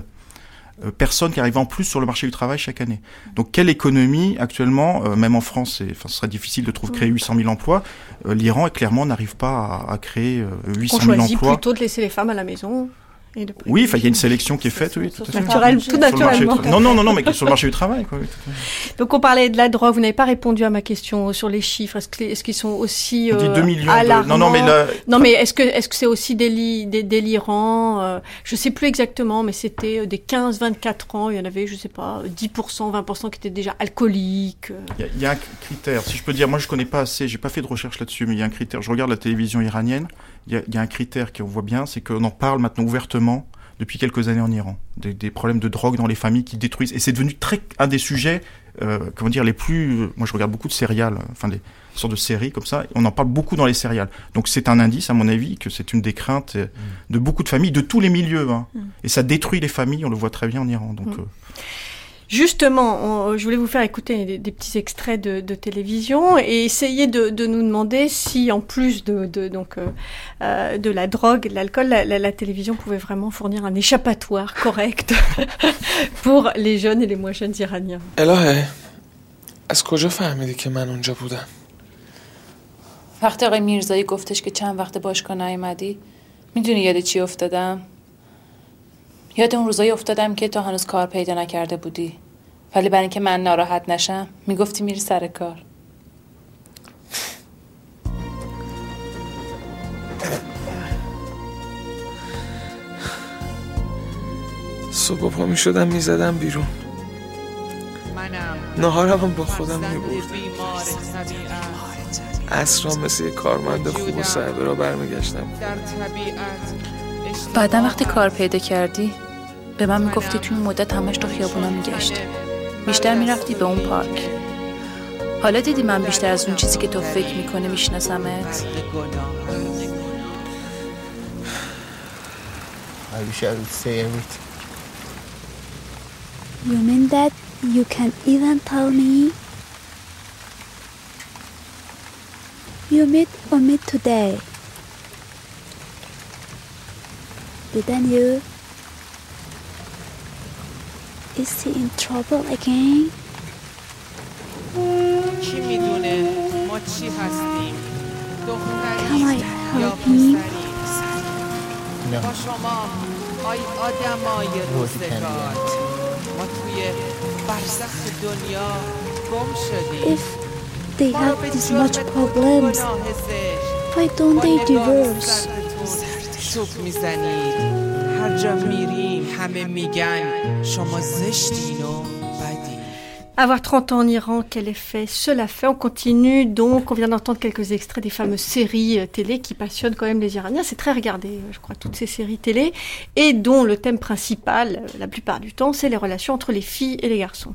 personnes qui arrivent en plus sur le marché du travail chaque année. Donc, quelle économie actuellement, euh, même en France, enfin, ce serait difficile de trouver créer 800 000 emplois. Euh, L'Iran, clairement, n'arrive pas à, à créer euh, On 800 000 choisit emplois. plutôt de laisser les femmes à la maison. Et de Oui, il y a une sélection qui est faite, oui, tout. Naturel, tout marché naturellement. tra- Non, non, non, non, mais sur le marché du travail, quoi. Donc on parlait de la drogue, vous n'avez pas répondu à ma question sur les chiffres. Est-ce qu'ils sont aussi On dit euh, 2 millions de- alarmants non, non, mais là- Non, mais est-ce que est-ce que c'est aussi déli- des délirants euh, Je sais plus exactement, mais c'était euh, des 15-24 ans. Il y en avait, je sais pas, 10%, 20% qui étaient déjà alcooliques. euh. Il y, a- il y a un critère, si je peux dire, moi je connais pas assez, j'ai pas fait de recherche là-dessus, mais il y a un critère. Je regarde la télévision iranienne, il y y a un critère qu'on voit bien, c'est qu'on en parle maintenant ouvertement depuis quelques années en Iran. Des, des problèmes de drogue dans les familles qui détruisent. Et c'est devenu très un des sujets, euh, comment dire, les plus. Moi je regarde beaucoup de céréales, enfin des sortes de séries comme ça, et on en parle beaucoup dans les céréales. Donc c'est un indice, à mon avis, que c'est une des craintes euh, de beaucoup de familles, de tous les milieux. hein. Mm. Et ça détruit les familles, on le voit très bien en Iran. Donc. Mm. euh, Justement, je voulais vous faire écouter des, petits extraits de, télévision et essayer de, nous demander si, en plus de, donc euh, euh, de la drogue, de l'alcool, la, télévision pouvait vraiment fournir un échappatoire correct pour les jeunes et les moins jeunes iraniens. الهه از کجا فهمیدی که من اونجا بودم وقتی آقای میرزایی گفتش که چند وقت باشگاه نیومدی میدونی یاد چی افتادم یاد اون روزایی افتادم که تو هنوز کار پیدا نکرده بودی. ولی برای اینکه من ناراحت نشم می‌گفتی میری سر کار. صبح پا می شدم می زدم بیرون نهارم هم با خودم می بردم اصرا مثل یه کارمند خوب و صحبه را برمیگشتم بعدا وقتی کار پیدا کردی به من می‌گفتی توی این مدت همش تو خیابونا میگشتی بیشتر می‌رفتی به اون پارک حالا دیدی من بیشتر از اون چیزی که تو فکر می‌کنه میشناسمت I wish I would say everything. You mean that you can even tell me? You meet Omid today. Didn't you? Is he in trouble again? کی میدونه ما چی هستیم دختری یا پسری با شما آی آدمای روزگار ما توی برزخ دنیا گم شدیم If they have this much problems, why don't they divorce? چوب میزنید هر جا میریم همه میگن شما زشتین و Avoir 30 ans en Iran, quel effet cela fait On continue donc, on vient d'entendre quelques extraits des fameuses séries euh, télé qui passionnent quand même les Iraniens. C'est très regardé, euh, je crois, toutes ces séries télé, et dont le thème principal, euh, la plupart du temps, c'est les relations entre les filles et les garçons.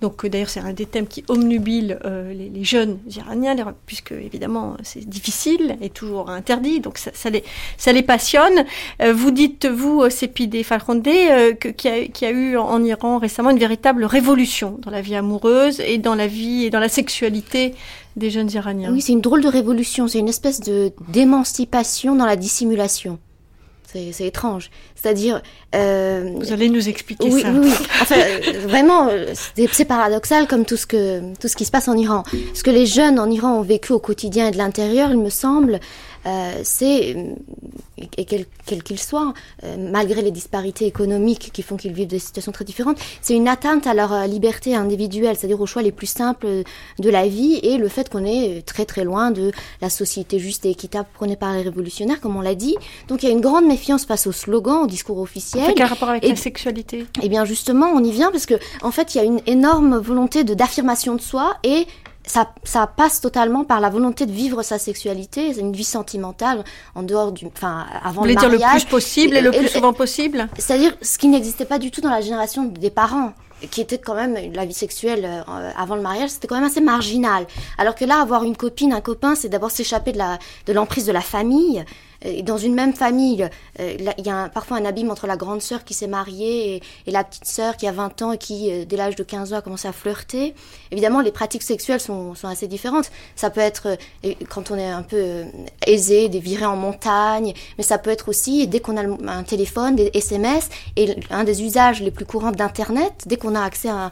Donc d'ailleurs, c'est un des thèmes qui omnubile les, jeunes Iraniens, puisque évidemment c'est difficile et toujours interdit, donc ça, les, ça les passionne. vous dites, vous, Sepide Falronde, qu'il y, a eu en Iran récemment une véritable révolution dans la vie amoureuse et dans la vie et dans la sexualité des jeunes Iraniens. Oui, c'est une drôle de révolution, c'est une espèce de d'émancipation dans la dissimulation. C'est étrange. C'est-à-dire. Euh, Vous allez nous expliquer oui, ça. Oui, oui. Enfin, euh, vraiment, euh, c'est paradoxal comme tout ce que tout ce qui se passe en Iran. Ce que les jeunes en Iran ont vécu au quotidien et de l'intérieur, il me semble, c'est, et quel qu'il soit, euh, malgré les disparités économiques qui font qu'ils vivent des situations très différentes, c'est une atteinte à leur euh, liberté individuelle, c'est-à-dire aux choix les plus simples de la vie et le fait qu'on est très très loin de la société juste et équitable prônée par les révolutionnaires, comme on l'a dit. Donc il y a une grande méfiance face aux slogans, au discours officiel. Quel rapport avec la sexualité Eh bien justement, on y vient parce que en fait, il y a une énorme volonté de d'affirmation de soi et ça, ça, passe totalement par la volonté de vivre sa sexualité, une vie sentimentale en dehors du, enfin, avant le mariage. dire le plus possible et, le plus souvent possible. C'est-à-dire ce qui n'existait pas du tout dans la génération des parents qui était quand même la vie sexuelle euh, avant le mariage, c'était quand même assez marginal. Alors que là, avoir une copine, un copain, c'est d'abord s'échapper de la de l'emprise de la famille, dans une même famille, euh, il y a parfois un abîme entre la grande sœur qui s'est mariée et, la petite sœur qui a 20 ans et qui, euh, dès l'âge de 15 ans, a commencé à flirter. Évidemment, les pratiques sexuelles sont, assez différentes. Ça peut être, euh, quand on est un peu aisé, des virées en montagne, mais ça peut être aussi, dès qu'on a un téléphone, des SMS, et un des usages les plus courants d'Internet, dès qu'on a accès à,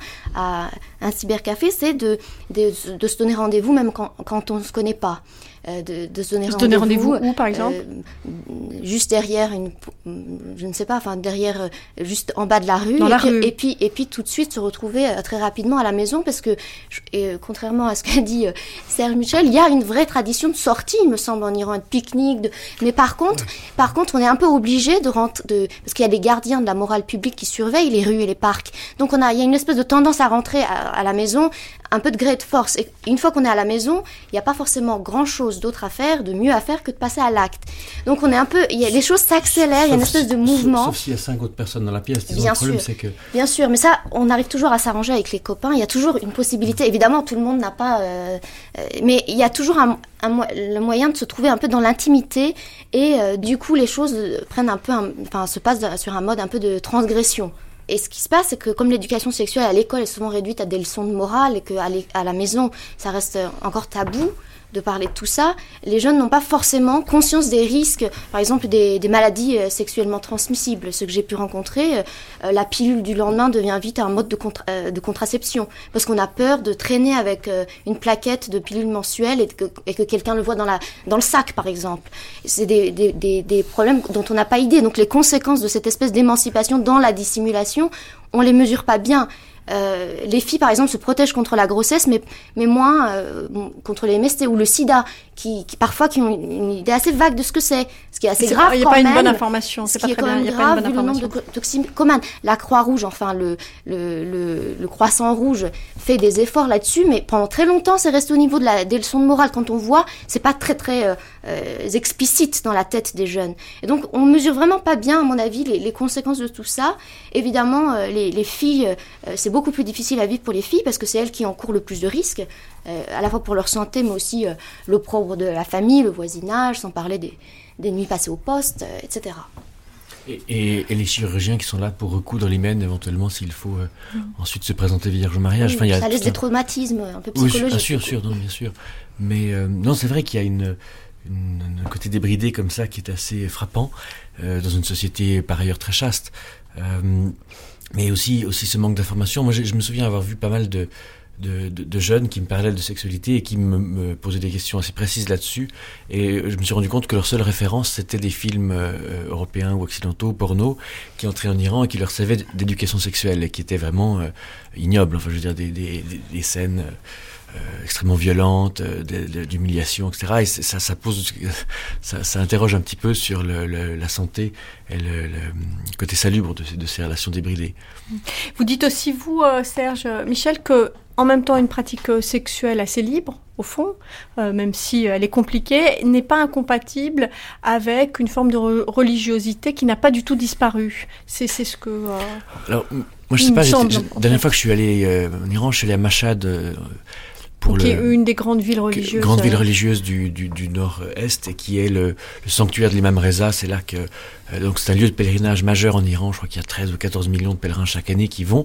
un cybercafé, c'est de, se donner rendez-vous même quand, quand on ne se connaît pas. Euh, de, de, se donner rendez-vous où, par exemple euh, Juste derrière une, je ne sais pas, enfin derrière, euh, juste en bas de la rue. Dans et, la puis, rue. et puis et puis tout de suite se retrouver très rapidement à la maison parce que, et, contrairement à ce qu'a dit Serge Michel, il y a une vraie tradition de sortie, il me semble, en Iran, de pique-nique. De... Mais par contre, par contre, on est un peu obligé de rentrer, de... parce qu'il y a des gardiens de la morale publique qui surveillent les rues et les parcs. Donc on a, il y a une espèce de tendance à rentrer à, à la maison un peu de gré de force. Et une fois qu'on est à la maison, il n'y a pas forcément grand-chose d'autre à faire, de mieux à faire que de passer à l'acte. Donc on est un peu, y a, les choses s'accélèrent, il y a une espèce de mouvement. Sauf, s'il y a cinq autres personnes dans la pièce. Bien le problème, sûr. que... Bien sûr, mais ça, on arrive toujours à s'arranger avec les copains. Il y a toujours une possibilité. Évidemment, tout le monde n'a pas, euh, euh, mais il y a toujours un, un, le moyen de se trouver un peu dans l'intimité et euh, du coup les choses prennent un peu, un, enfin se passent sur un mode un peu de transgression Et ce qui se passe, c'est que comme l'éducation sexuelle à l'école est souvent réduite à des leçons de morale et qu'à à la maison, ça reste encore tabou, de parler de tout ça, les jeunes n'ont pas forcément conscience des risques, par exemple des, maladies euh, sexuellement transmissibles. Ce que j'ai pu rencontrer, euh, euh, la pilule du lendemain devient vite un mode de, contraception, parce qu'on a peur de traîner avec une plaquette de pilule mensuelle et que, quelqu'un le voit dans, le sac, par exemple. C'est des, des problèmes dont on n'a pas idée. Donc les conséquences de cette espèce d'émancipation dans la dissimulation, on les mesure pas bien. Euh, les filles, par exemple, se protègent contre la grossesse, mais, mais moins euh, contre les MST ou le sida, qui, qui, parfois qui ont une idée assez vague de ce que c'est, ce qui est assez grave. Il n'y a pas une bonne information. Ce qui est quand même grave vu le nombre de toxicomanes. La Croix-Rouge, enfin le, le, le, le, Croissant Rouge, fait des efforts là-dessus, mais pendant très longtemps, c'est resté au niveau de la, des leçons de morale. Quand on voit, c'est pas très très euh, euh, explicite dans la tête des jeunes. Et donc, on mesure vraiment pas bien, à mon avis, les, les conséquences de tout ça. Évidemment, euh, les, les, filles, c'est beaucoup plus difficile à vivre pour les filles parce que c'est elles qui encourent le plus de risques, à la fois pour leur santé, mais aussi l'opprobre de la famille, le voisinage, sans parler des, des nuits passées au poste, etc. Et, et, les chirurgiens qui sont là pour recoudre l'hymen éventuellement s'il faut euh, ensuite se présenter vierge au mariage. enfin, y a ça laisse des traumatismes un peu psychologiques. Oui, bien sûr, sûr, non, bien sûr. Mais euh, non, c'est vrai qu'il y a une, une, un côté débridé comme ça qui est assez frappant euh, dans une société par ailleurs très chaste. mais aussi, aussi ce manque d'information. Moi, je me souviens avoir vu pas mal de, de, jeunes qui me parlaient de sexualité et qui me, posaient des questions assez précises là-dessus. Et je me suis rendu compte que leur seule référence, c'était des films euh, européens ou occidentaux, porno, qui entraient en Iran et qui leur servaient d'éducation sexuelle et qui étaient vraiment euh, ignobles. Enfin, je veux dire, des, des, scènes euh, extrêmement violentes, d'humiliation, etc. Et ça, ça pose, ça, interroge un petit peu sur la santé et le, côté salubre de, ces relations débridées. Vous dites aussi, vous, Serge, Michel, que en même temps une pratique euh, sexuelle assez libre, au fond, euh, même si elle est compliquée, n'est pas incompatible avec une forme de religiosité qui n'a pas du tout disparu. C'est ce que. Euh, Alors, moi, je sais pas, la dernière fois que je suis allé en Iran, je suis allé à Mashhad qui est une des grandes villes religieuses. Grande ville religieuse du, du, du nord-est et qui est le, le sanctuaire de l'imam Reza. C'est là que euh, donc c'est un lieu de pèlerinage majeur en Iran. Je crois qu'il y a 13 ou 14 millions de pèlerins chaque année qui vont.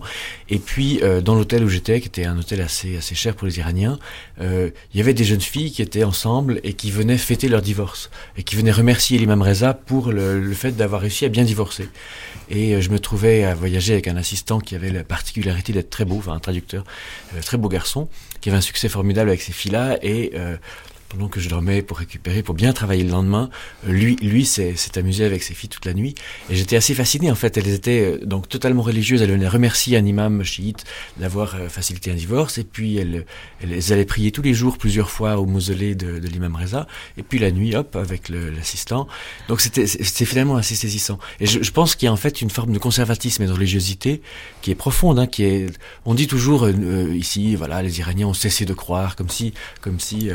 Et puis euh, dans l'hôtel où j'étais, qui était un hôtel assez assez cher pour les Iraniens, euh, il y avait des jeunes filles qui étaient ensemble et qui venaient fêter leur divorce et qui venaient remercier l'imam Reza pour le, le fait d'avoir réussi à bien divorcer. Et euh, je me trouvais à voyager avec un assistant qui avait la particularité d'être très beau, enfin un traducteur, euh, très beau garçon, qui avait un succès formidable avec ces filles-là. Et euh, pendant que je dormais pour récupérer, pour bien travailler le lendemain. Lui, lui s'est amusé avec ses filles toute la nuit. Et j'étais assez fasciné, en fait. Elles étaient euh, donc totalement religieuses. Elles venaient remercier un imam chiite d'avoir euh, facilité un divorce. Et puis, elles, elles, allaient prier tous les jours, plusieurs fois, au mausolée de, de l'imam Reza. Et puis, la nuit, hop, avec l'assistant. Donc, c'était finalement assez saisissant. Et je, je pense qu'il y a en fait une forme de conservatisme et de religiosité qui est profonde, hein, qui est, on dit toujours euh, ici, voilà, les Iraniens ont cessé de croire, comme si, comme si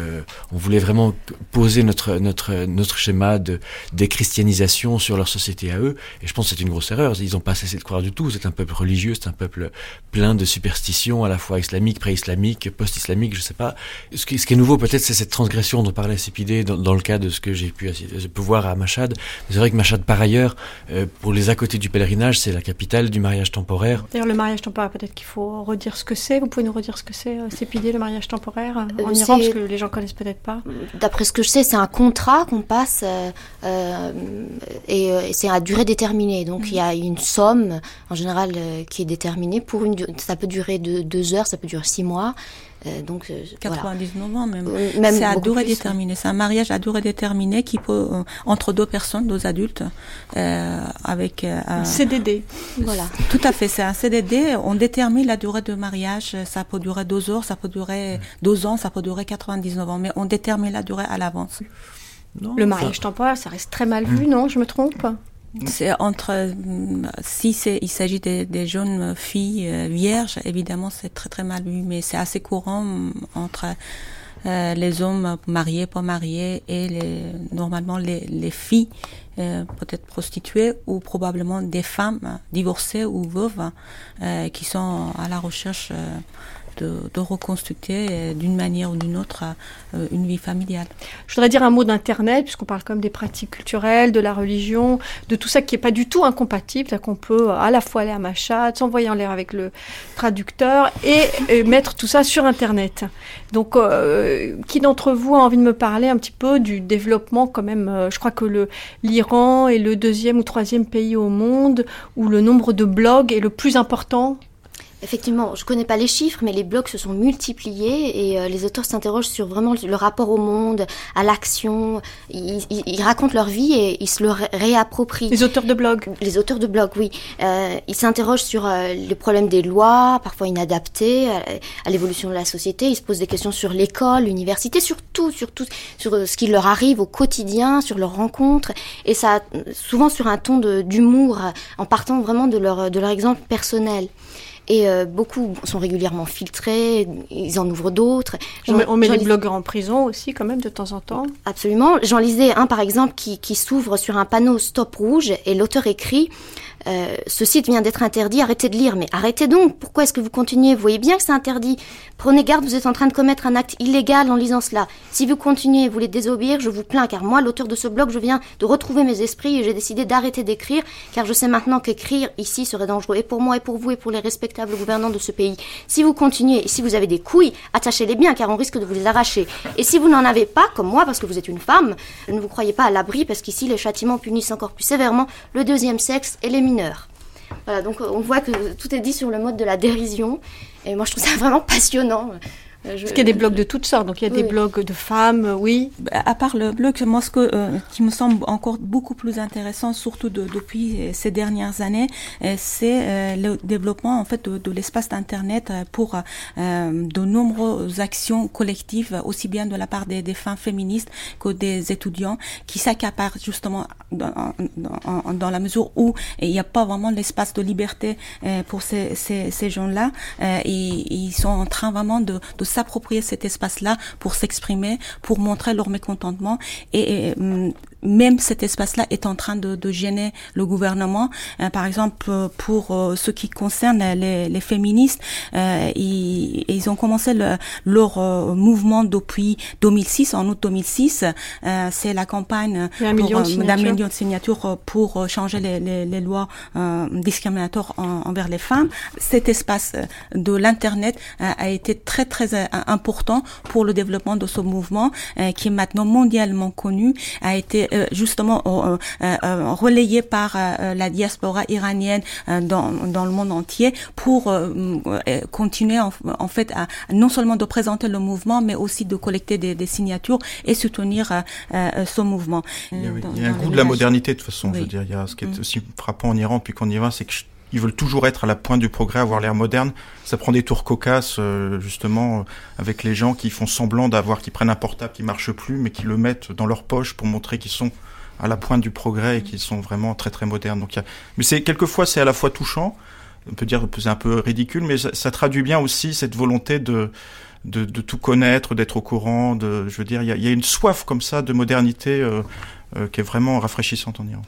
on voulait vraiment poser notre, notre, notre schéma de déchristianisation sur leur société à eux. Et je pense que c'est une grosse erreur. Ils n'ont pas cessé de croire du tout. C'est un peuple religieux, c'est un peuple plein de superstitions, à la fois islamiques, pré-islamiques, post-islamiques, je sais pas. Ce qui, ce qui est nouveau, peut-être, c'est cette transgression dont parlait Sépidé dans, dans le cas de ce que j'ai pu, pu voir à Machad. C'est vrai que Machad, par ailleurs, euh, pour les à côté du pèlerinage, c'est la capitale du mariage temporaire. D'ailleurs, le mariage temporaire, peut-être qu'il faut redire ce que c'est. Vous pouvez nous redire ce que c'est, euh, Sépidé, le mariage temporaire, euh, en Iran, parce que les gens connaissent peut-être pas d'après ce que je sais, c'est un contrat qu'on passe euh, euh, et, euh, c'est à durée déterminée. Donc il y a une somme en général qui est déterminée pour une. Ça peut durer de, deux heures, ça peut durer six mois. Donc 99 ans même. c'est à durée déterminée. C'est un mariage à durée déterminée qui peut entre deux personnes, deux adultes, avec un CDD. Voilà. Tout à fait. C'est un CDD. On détermine la durée de mariage. Ça peut durer deux heures, ça peut durer deux ans, ça peut durer 99 ans, mais on détermine la durée à l'avance. Le mariage temporaire, ça reste très mal vu, non? Je me trompe? C'est entre si il s'agit des, jeunes filles euh, vierges, évidemment c'est très très mal vu, mais c'est assez courant entre euh, les hommes mariés, pas mariés et les, normalement les, les filles euh, peut-être prostituées ou probablement des femmes divorcées ou veuves qui sont à la recherche de, de reconstituer d'une manière ou d'une autre une vie familiale. Je voudrais dire un mot d'Internet, puisqu'on parle comme des pratiques culturelles, de la religion, de tout ça qui n'est pas du tout incompatible, c'est-à-dire qu'on peut à la fois aller à Machat, s'envoyer en l'air avec le traducteur et, mettre tout ça sur Internet. Donc, qui d'entre vous a envie de me parler un petit peu du développement quand même Je crois que l'Iran est le deuxième ou troisième pays au monde où le nombre de blogs est le plus important Effectivement, je ne connais pas les chiffres, mais les blogs se sont multipliés et euh, les auteurs s'interrogent sur vraiment le rapport au monde, à l'action. Ils, racontent leur vie et ils se le réapproprient. Les auteurs de blogs Les auteurs de blogs, oui. Euh, ils s'interrogent sur euh, le problème des lois, parfois inadaptées, à, l'évolution de la société. Ils se posent des questions sur l'école, l'université, sur tout, sur tout, sur ce qui leur arrive au quotidien, sur leurs rencontres. Et ça, souvent sur un ton d'humour, en partant vraiment de leur, de leur exemple personnel. Et euh, beaucoup sont régulièrement filtrés, ils en ouvrent d'autres. On met, les blogueurs en prison aussi, quand même, de temps en temps. Absolument. J'en lisais un, par exemple, qui, qui s'ouvre sur un panneau stop rouge et l'auteur écrit euh, ce site vient d'être interdit, arrêtez de lire. Mais arrêtez donc, pourquoi est-ce que vous continuez Vous voyez bien que c'est interdit. Prenez garde, vous êtes en train de commettre un acte illégal en lisant cela. Si vous continuez et voulez désobéir, je vous plains, car moi, l'auteur de ce blog, je viens de retrouver mes esprits et j'ai décidé d'arrêter d'écrire, car je sais maintenant qu'écrire ici serait dangereux, et pour moi, et pour vous, et pour les respectables gouvernants de ce pays. Si vous continuez, et si vous avez des couilles, attachez-les bien, car on risque de vous les arracher. Et si vous n'en avez pas, comme moi, parce que vous êtes une femme, ne vous croyez pas à l'abri, parce qu'ici, les châtiments punissent encore plus sévèrement le deuxième sexe et les mineurs. Voilà, donc on voit que tout est dit sur le mode de la dérision. Et moi, je trouve ça vraiment passionnant. Euh, Parce qu'il y a des blogs de toutes sortes, donc il y a des blogs de femmes, euh, oui. À part le blog, moi, ce que, euh, qui me semble encore beaucoup plus intéressant, surtout depuis ces dernières années, c'est le développement en fait de, l'espace d'internet pour de nombreuses actions collectives, aussi bien de la part des, femmes féministes que des étudiants, qui s'accaparent justement dans, dans, la mesure où il n'y a pas vraiment l'espace de liberté pour ces, ces, ces gens-là, et, ils sont en train vraiment de, de s'approprier cet espace-là pour s'exprimer, pour montrer leur mécontentement et, hum, même cet espace-là est en train de, de gêner le gouvernement. Euh, par exemple, pour euh, ce qui concerne les, les féministes, euh, ils, ils, ont commencé le, leur euh, mouvement depuis 2006, en août 2006. C'est la campagne d'un million, million, de signatures pour changer les, les, les lois discriminatoires envers les femmes. Cet espace de l'internet a été très très important pour le développement de ce mouvement qui est maintenant mondialement connu, a été euh, justement euh, euh, relayé par la diaspora iranienne dans, dans le monde entier pour continuer en, fait à non seulement de présenter le mouvement mais aussi de collecter des, des signatures et soutenir ce mouvement. Il y a, un goût de la modernité de toute façon. Je veux dire, il y a ce qui est mm. aussi frappant en Iran puis qu'on y va, c'est que ils veulent toujours être à la pointe du progrès, avoir l'air moderne. Ça prend des tours cocasses, justement, avec les gens qui font semblant d'avoir, qui prennent un portable qui marche plus, mais qui le mettent dans leur poche pour montrer qu'ils sont à la pointe du progrès et qui sont vraiment très très modernes. Donc, y a... mais c'est quelquefois c'est à la fois touchant, on peut dire c'est un peu ridicule, mais ça, traduit bien aussi cette volonté de de, de tout connaître, d'être au courant. De, je veux dire, il y a, y a, une soif comme ça de modernité euh, euh, qui est vraiment rafraîchissante en Iran.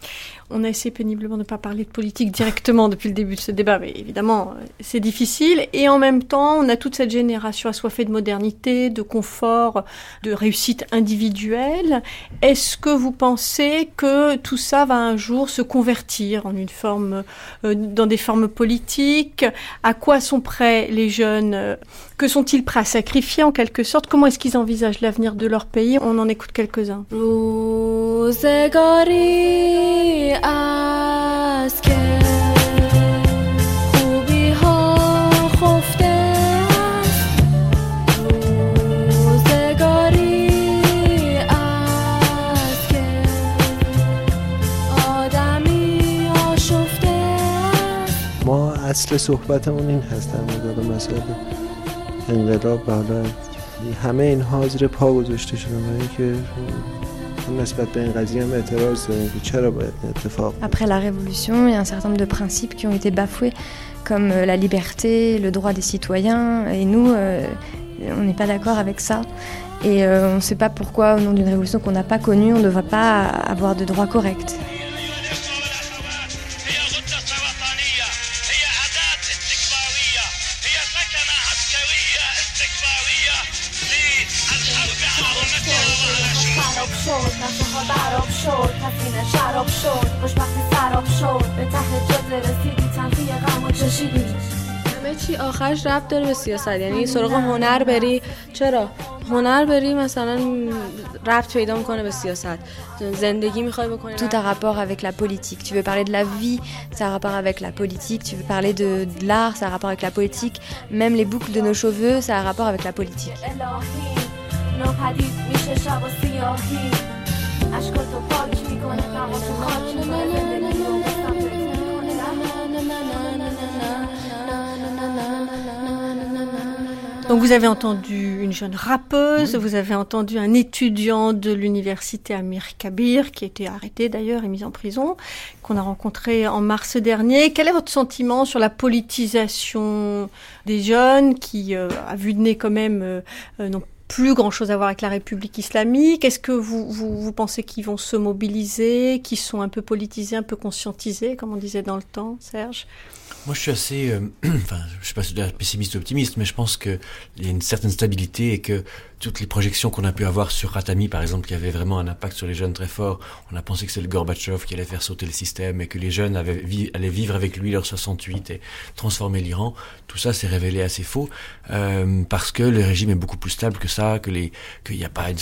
On a essayé péniblement de ne pas parler de politique directement depuis le début de ce débat, mais évidemment, euh, c'est difficile. Et en même temps, on a toute cette génération assoiffée de modernité, de confort, de réussite individuelle. Est-ce que vous pensez que tout ça va un jour se convertir en une forme, euh, dans des formes politiques? À quoi sont prêts les jeunes? Que sont-ils prêts à sacrifier en quelque sorte? Comment est-ce qu'ils envisagent l'avenir de leur pays? On en écoute quelques-uns. از که خوبی ها خفته است روزگاری از که آدمی آشفته ما اصل صحبتمون این هست در مورد مسئله انقلاب حالا همه این حاضر پا گذاشته شدن برای که Après la Révolution, il y a un certain nombre de principes qui ont été bafoués, comme euh, la liberté, le droit des citoyens, et nous, euh, on n'est pas d'accord avec ça. Et euh, on ne sait pas pourquoi, au nom d'une révolution qu'on n'a pas connue, on ne devrait pas avoir de droits corrects. چی آخرش ربط داره به سیاست یعنی سراغ هنر بری چرا هنر بری مثلا ربط پیدا میکنه به سیاست زندگی میخوای بکنی Tout a rapport avec la politique. Tu veux parler de la vie, ça a rapport avec la politique. Tu veux parler de, de l'art, ça a rapport avec la politique. Même les boucles de nos cheveux, ça a rapport avec la politique. الهی ناپدید میشه شب و سیاهی اشکاتو پاک میکنه تماشو خاک میکنه Donc vous avez entendu une jeune rappeuse, vous avez entendu un étudiant de l'université Amir Kabir, qui a été arrêté d'ailleurs et mis en prison, qu'on a rencontré en mars dernier. Quel est votre sentiment sur la politisation des jeunes qui, euh, à vue de nez quand même, euh, euh, n'ont plus grand-chose à voir avec la République islamique. Est-ce que vous, vous, vous pensez qu'ils vont se mobiliser, qu'ils sont un peu politisés, un peu conscientisés, comme on disait dans le temps, Serge? Moi, je suis assez, euh, enfin, je sais pas si pessimiste ou optimiste, mais je pense qu'il y a une certaine stabilité et que toutes les projections qu'on a pu avoir sur Ratami, par exemple, qui avait vraiment un impact sur les jeunes très fort, on a pensé que c'est le Gorbatchev qui allait faire sauter le système et que les jeunes allaient vivre avec lui leur 68 et transformer l'Iran. Tout ça s'est révélé assez faux euh, parce que le régime est beaucoup plus stable que ça, que les, qu'il n'y a pas une,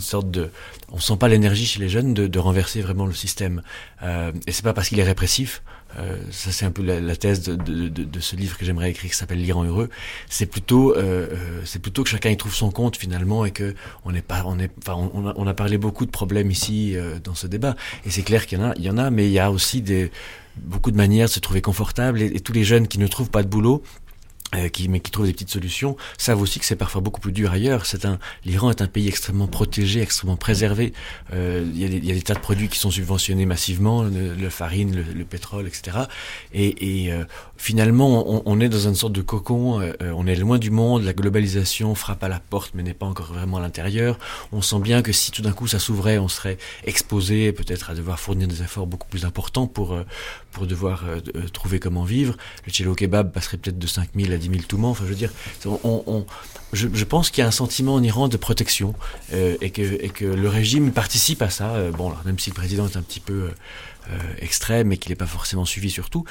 sorte de, on sent pas l'énergie chez les jeunes de, de renverser vraiment le système. Euh, et c'est pas parce qu'il est répressif. Euh, ça c'est un peu la, la thèse de, de, de, de, ce livre que j'aimerais écrire qui s'appelle l'Iran heureux. C'est plutôt, euh, c'est plutôt que chacun y trouve son compte finalement et que on n'est pas, on est, enfin on a, on a parlé beaucoup de problèmes ici euh, dans ce débat et c'est clair qu'il y en a, il y en a, mais il y a aussi des beaucoup de manières de se trouver confortable et, tous les jeunes qui ne trouvent pas de boulot euh, qui, mais qui trouvent des petites solutions, savent aussi que c'est parfois beaucoup plus dur ailleurs. C'est un, l'Iran est un pays extrêmement protégé, extrêmement préservé. Euh, il, y a des, il y a des tas de produits qui sont subventionnés massivement, le, le farine, le, le, pétrole, etc. Et, et euh, finalement, on, on, est dans une sorte de cocon. Euh, on est loin du monde. La globalisation frappe à la porte, mais n'est pas encore vraiment à l'intérieur. On sent bien que si tout d'un coup ça s'ouvrait, on serait exposé peut-être à devoir fournir des efforts beaucoup plus importants pour euh, pour devoir euh, trouver comment vivre. Le cello kebab passerait peut-être de 5000 à 10 000 toumans. Enfin, je veux dire, on, je, pense qu'il y a un sentiment en Iran de protection euh, et, que, et que le régime participe à ça. Euh, bon, alors, même si le président est un petit peu euh, extrême et qu'il n'est pas forcément suivi surtout,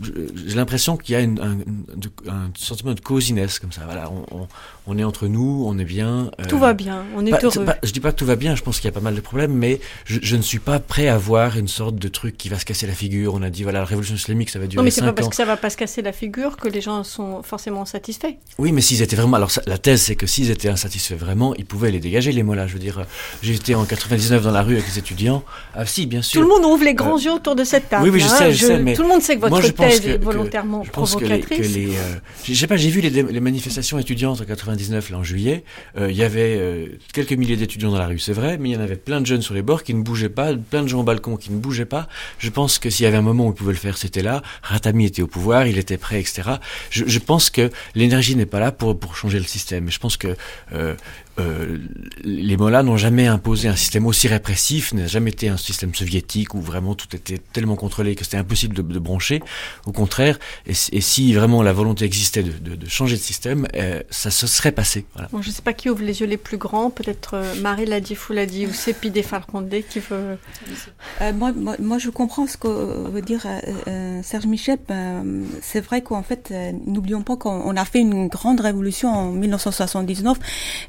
j'ai l'impression qu'il y a un, sentiment de cosiness comme ça. Voilà, on, on, est entre nous, on est bien. Euh, tout va bien, on est pas, heureux. Pas, je dis pas que tout va bien, je pense qu'il y a pas mal de problèmes, mais je, je, ne suis pas prêt à voir une sorte de truc qui va se casser la figure. On a dit voilà, la révolution islamique, ça va durer. Non, mais c'est pas parce que ça va pas se casser la figure que les gens sont forcément satisfaits. Oui, mais s'ils étaient vraiment, alors la thèse c'est que s'ils étaient insatisfaits vraiment, ils pouvaient les dégager les mots là. Je veux dire, j'étais en 99 dans la rue avec les étudiants. Ah si, bien sûr. Tout le monde ouvre les grands yeux autour de cette table. Oui, oui, je sais, hein, je, sais, mais tout le monde sait que votre moi, thèse que, est volontairement que, provocatrice. Que les, que les, euh, je sais pas, j'ai vu les, les, manifestations étudiantes en 99 en juillet. Euh, il y avait euh, quelques milliers d'étudiants dans la rue, c'est vrai, mais il y en avait plein de jeunes sur les bords qui ne bougeaient pas, plein de gens au balcon qui ne bougeaient pas. Je pense que s'il y avait un moment où ils pouvaient le faire, c'était là. Ratami était au pouvoir, il était prêt, etc. Je, je pense que l'énergie n'est pas là pour pour changer le système. Je pense que euh, euh, les Mollahs n'ont jamais imposé un système aussi répressif, n'a jamais été un système soviétique où vraiment tout était tellement contrôlé que c'était impossible de, de, brancher. Au contraire, et, et, si vraiment la volonté existait de, de, de changer de système, euh, ça se serait passé. Voilà. Bon, je ne sais pas qui ouvre les yeux les plus grands, peut-être euh, Marie l'a dit, l'a dit, ou Sépi des Falcondé qui veut. Euh, moi, moi, moi, je comprends ce que veut dire euh, Serge Michel. c'est vrai qu'en fait, n'oublions pas qu'on a fait une grande révolution en 1979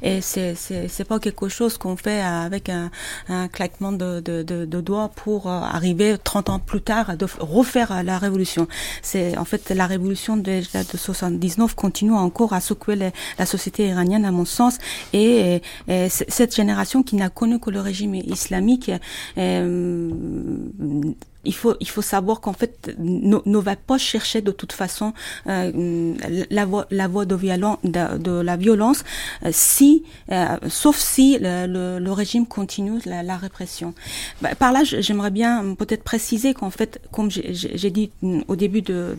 et c'est c'est pas quelque chose qu'on fait avec un, un claquement de, de, de, de, doigts pour arriver 30 ans plus tard à de refaire la révolution. C'est en fait la révolution de, de 79 continue encore à secouer la société iranienne à mon sens et, et, et cette génération qui n'a connu que le régime islamique euh, il faut il faut savoir qu'en fait ne, ne va pas chercher de toute façon euh, la voie la voie de violence de, la violence euh, si euh, sauf si le, le, le, régime continue la, la répression. Bah, par là j'aimerais bien peut-être préciser qu'en fait comme j'ai dit au début de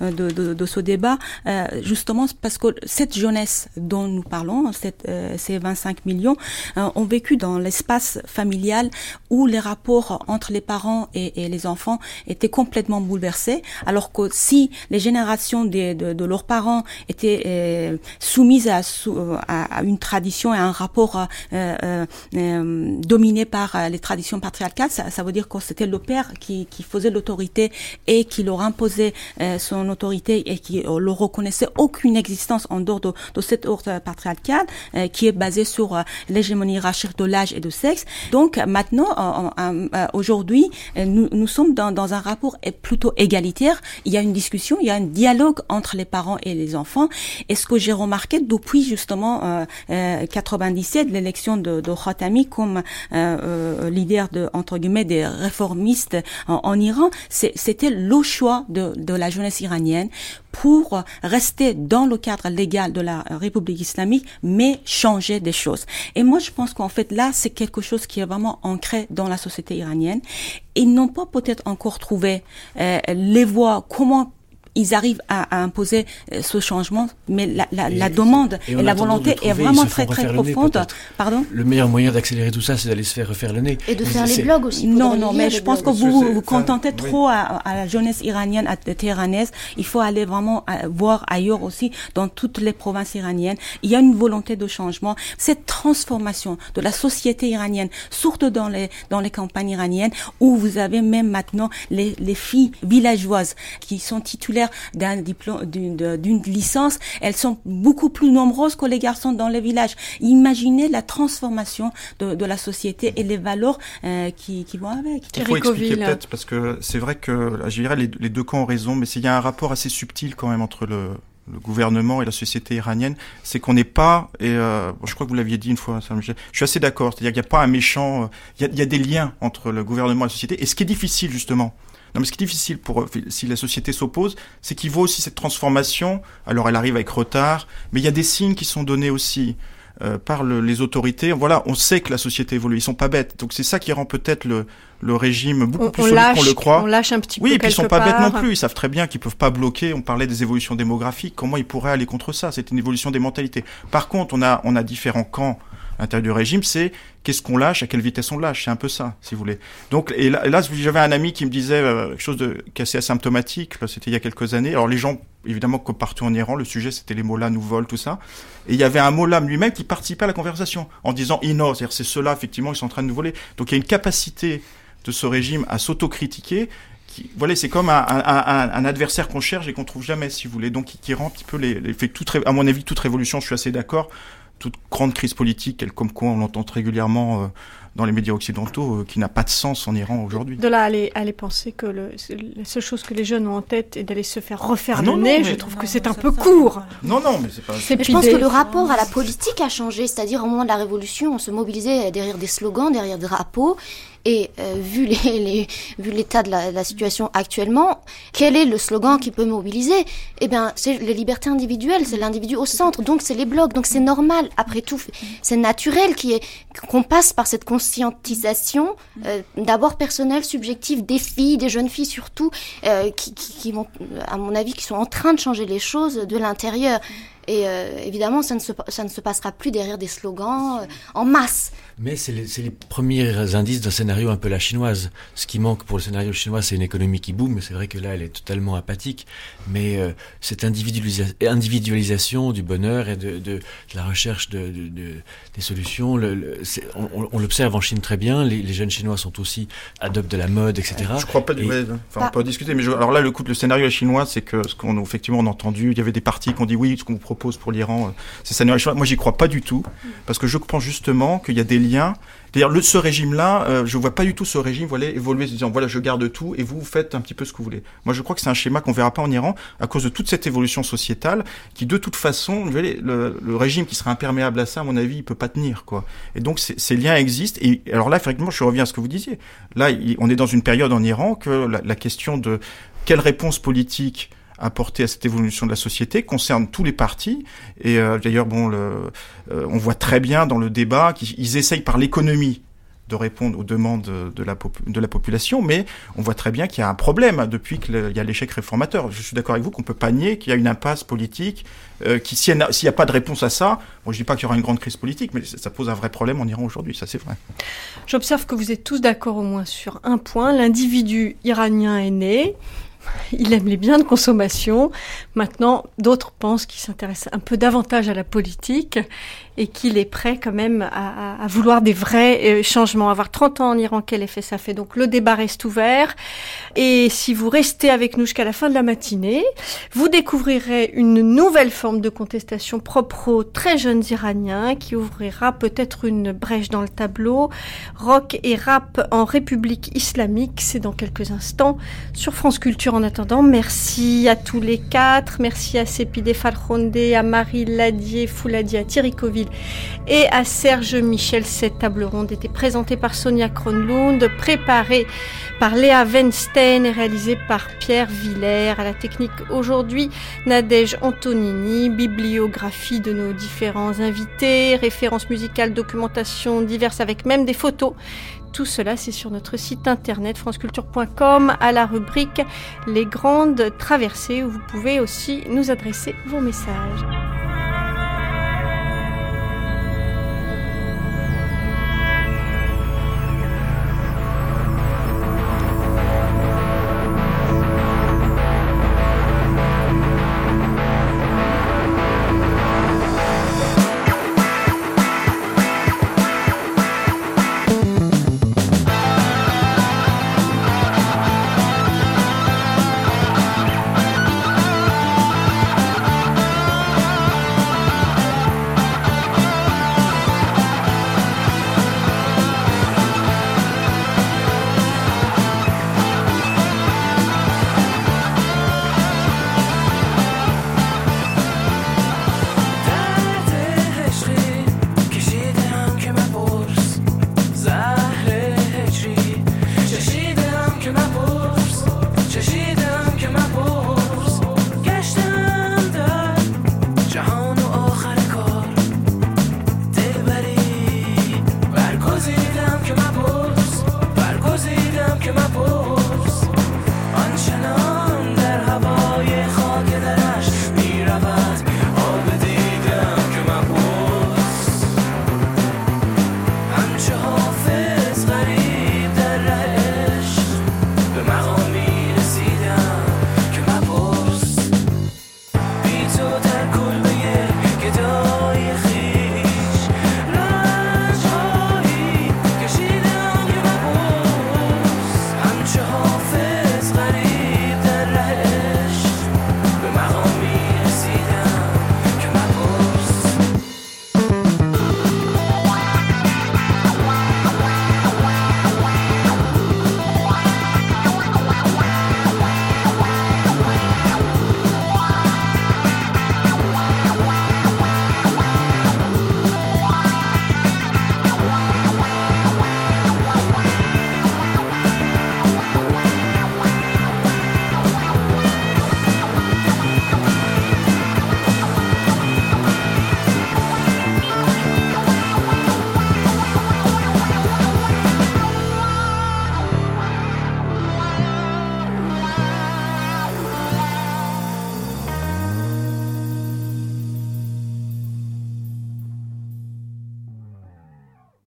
de, de, de, ce débat euh, justement parce que cette jeunesse dont nous parlons cette, euh, ces 25 millions ont vécu dans l'espace familial où les rapports entre les parents et, et les enfants étaient complètement bouleversés, alors que si les générations de, de, de leurs parents étaient euh, soumises à, sou- à, à une tradition et à un rapport euh, euh, euh, dominé par euh, les traditions patriarcales, ça, ça veut dire que c'était le père qui, qui faisait l'autorité et qui leur imposait euh, son autorité et qui euh, leur reconnaissait aucune existence en dehors de, de cet ordre patriarcal euh, qui est basé sur euh, l'hégémonie hiérarchique de l'âge et de sexe. Donc euh, maintenant, euh, euh, euh, aujourd'hui, euh, nous, nous sommes dans, un rapport euh, plutôt égalitaire. Il y a une discussion, il y a un dialogue entre les parents et les enfants. Et ce que j'ai remarqué depuis justement euh, euh, 97, l'élection de, de Khatami comme euh, euh, leader de entre guillemets des réformistes en, en Iran, c'était le choix de, de la jeunesse iranienne pour rester dans le cadre légal de la République islamique, mais changer des choses. Et moi, je pense qu'en fait, là, c'est quelque chose qui est vraiment ancré dans la société iranienne. Ils n'ont pas peut-être encore trouvé euh, les voies, comment ils arrivent à, à imposer euh, ce changement, mais la, la, Et- la demande et et, la volonté est vraiment très très nez, profonde. peut-être. Pardon Le meilleur moyen d'accélérer tout ça, c'est d'aller se faire refaire le nez. Et de Mais faire les blogs aussi. Non, non, mais je pense que vous vous enfin, contentez oui. trop à, à la jeunesse iranienne, à téhéranaise. Il faut aller vraiment euh, voir ailleurs aussi, dans toutes les provinces iraniennes. Il y a une volonté de changement. Cette transformation de la société iranienne, surtout dans les, dans les campagnes iraniennes, où vous avez même maintenant les, les filles villageoises qui sont titulaires d'un diplôme, d'une licence, elles sont beaucoup plus nombreuses que les garçons dans les villages. Imaginez la transformation de, de la société et les valeurs euh, qui, qui vont avec. Il faut expliquer peut-être parce que c'est vrai que je dirais les, les deux camps ont raison, mais il y a un rapport assez subtil quand même entre le, le gouvernement et la société iranienne. C'est qu'on n'est pas, et euh, je crois que vous l'aviez dit une fois, je suis assez d'accord, c'est-à-dire qu'il n'y a pas un méchant, euh, il y, a, il y a des liens entre le gouvernement et la société. Et ce qui est difficile justement, non, mais ce qui est difficile pour si la société s'oppose, c'est qu'il voit aussi cette transformation. Alors elle arrive avec retard, mais il y a des signes qui sont donnés aussi euh, par le- les autorités. Voilà, on sait que la société évolue, ils sont pas bêtes. Donc c'est ça qui rend peut-être le, le régime beaucoup On- plus solide qu'on le croit. on lâche un petit peu Oui, et puis ils sont pas bêtes non plus. Ils savent très bien qu'ils peuvent pas bloquer. On parlait des évolutions démographiques. Comment ils pourraient aller contre ça? C'est une évolution des mentalités. Par contre, on a on a différents camps l'intérieur du régime. C'est qu'est-ce qu'on lâche, à quelle vitesse on lâche. C'est un peu ça, si vous voulez. Donc et là, j'avais un ami qui me disait euh, quelque chose de assez asymptomatique. C'était il y a quelques années. Alors les gens, évidemment, partout en Iran, le sujet c'était les mollahs nous volent, tout ça. Et il y avait un mollah lui-même qui participait à la conversation en disant Ino, c'est-à-dire c'est ceux-là effectivement ils sont en train de nous voler. Donc il y a une capacité de ce régime à s'autocritiquer. Qui, voilà, c'est comme un, adversaire qu'on cherche et qu'on trouve jamais, si vous voulez. Donc qui, rend un petit peu les, fait toute, à mon avis, toute révolution, je suis assez d'accord. Toute grande crise politique, elle, comme quoi on l'entend régulièrement euh, dans les médias occidentaux, euh, qui n'a pas de sens en Iran aujourd'hui. De là à aller, aller penser que le, la seule chose que les jeunes ont en tête est d'aller se faire refaire Ah le non, non, nez, je trouve que c'est un peu court. Non, non, mais c'est pas. Mais je pense que le rapport à la politique a changé, c'est-à-dire au moment de la Révolution, on se mobilisait derrière des slogans, derrière des drapeaux, et euh, vu les, les- vu l'état de la, la situation actuellement, quel est le slogan qui peut mobiliser? Eh bien, c'est les libertés individuelles, c'est l'individu au centre, donc c'est les blocs, donc c'est normal. Après tout, c'est naturel qui est qu'on passe par cette conscientisation, euh, d'abord personnelle, subjective, des filles, des jeunes filles surtout, euh, qui, qui, qui vont, à mon avis, qui sont en train de changer les choses de l'intérieur. Et euh, évidemment, ça ne, se, ça ne se passera plus derrière des slogans euh, en masse. Mais c'est les, premiers indices d'un scénario un peu la chinoise. Ce qui manque pour le scénario chinois, c'est une économie qui boom. C'est vrai que là, elle est totalement apathique. Mais euh, cette individualisa- individualisation du bonheur et de, de, de la recherche de, de- de- des solutions, le, le- c'est- on, on- on l'observe en Chine très bien. Les, les jeunes chinois sont aussi adoptent de la mode, etc. Je crois pas. Et- ouais, enfin, on peut en discuter, mais je- alors là, le coup, le scénario chinois, c'est que ce qu'on effectivement on a entendu, il y avait des partis qui ont dit oui, ce qu'on vous propose pour l'Iran, euh, c'est scénario chinois. Moi, j'y crois pas du tout, parce que je pense justement qu'il y a des liens. D'ailleurs, le, ce régime-là, euh, je vois pas du tout ce régime voilà, évoluer, se disant voilà, je garde tout et vous, faites un petit peu ce que vous voulez. Moi, je crois que c'est un schéma qu'on verra pas en Iran à cause de toute cette évolution sociétale qui, de toute façon, le, régime qui serait imperméable à ça, à mon avis, il peut pas tenir, quoi. Et donc, ces- liens existent. Et alors là, effectivement, je reviens à ce que vous disiez. Là, on est dans une période en Iran que la question de quelle réponse politique apporter à cette évolution de la société concerne tous les partis et euh, d'ailleurs bon euh, on voit très bien dans le débat qu'ils ils essayent par l'économie de répondre aux demandes de la, de la population, mais on voit très bien qu'il y a un problème depuis qu'il y a l'échec réformateur. Je suis d'accord avec vous qu'on peut pas nier qu'il y a une impasse politique, euh, qui s'il n'y a, pas de réponse à ça, bon, je dis pas qu'il y aura une grande crise politique, mais ça pose un vrai problème en Iran aujourd'hui, ça c'est vrai. J'observe que vous êtes tous d'accord au moins sur un point, l'individu iranien est né, il aime les biens de consommation. Maintenant, d'autres pensent qu'il s'intéresse un peu davantage à la politique et qu'il est prêt quand même à, vouloir des vrais euh, changements. Avoir 30 ans en Iran, quel effet ça fait? Donc le débat reste ouvert. Et si vous restez avec nous jusqu'à la fin de la matinée, vous découvrirez une nouvelle forme de contestation propre aux très jeunes Iraniens qui ouvrira peut-être une brèche dans le tableau. Rock et rap en République islamique, c'est dans quelques instants sur France Culture. En attendant, merci à tous les quatre. Merci à Sépidé Falronde, à Marie Ladier, Fouladier, à Thierry Coville et à Serge Michel. Cette table ronde était présentée par Sonia Kronlund, préparée par Léa Weinstein et réalisée par Pierre Villers. À la technique aujourd'hui, Nadège Antonini, bibliographie de nos différents invités, références musicales, documentation diverses avec même des photos. Tout cela, c'est sur notre site internet franceculture.com à la rubrique Les grandes traversées où vous pouvez aussi nous adresser vos messages.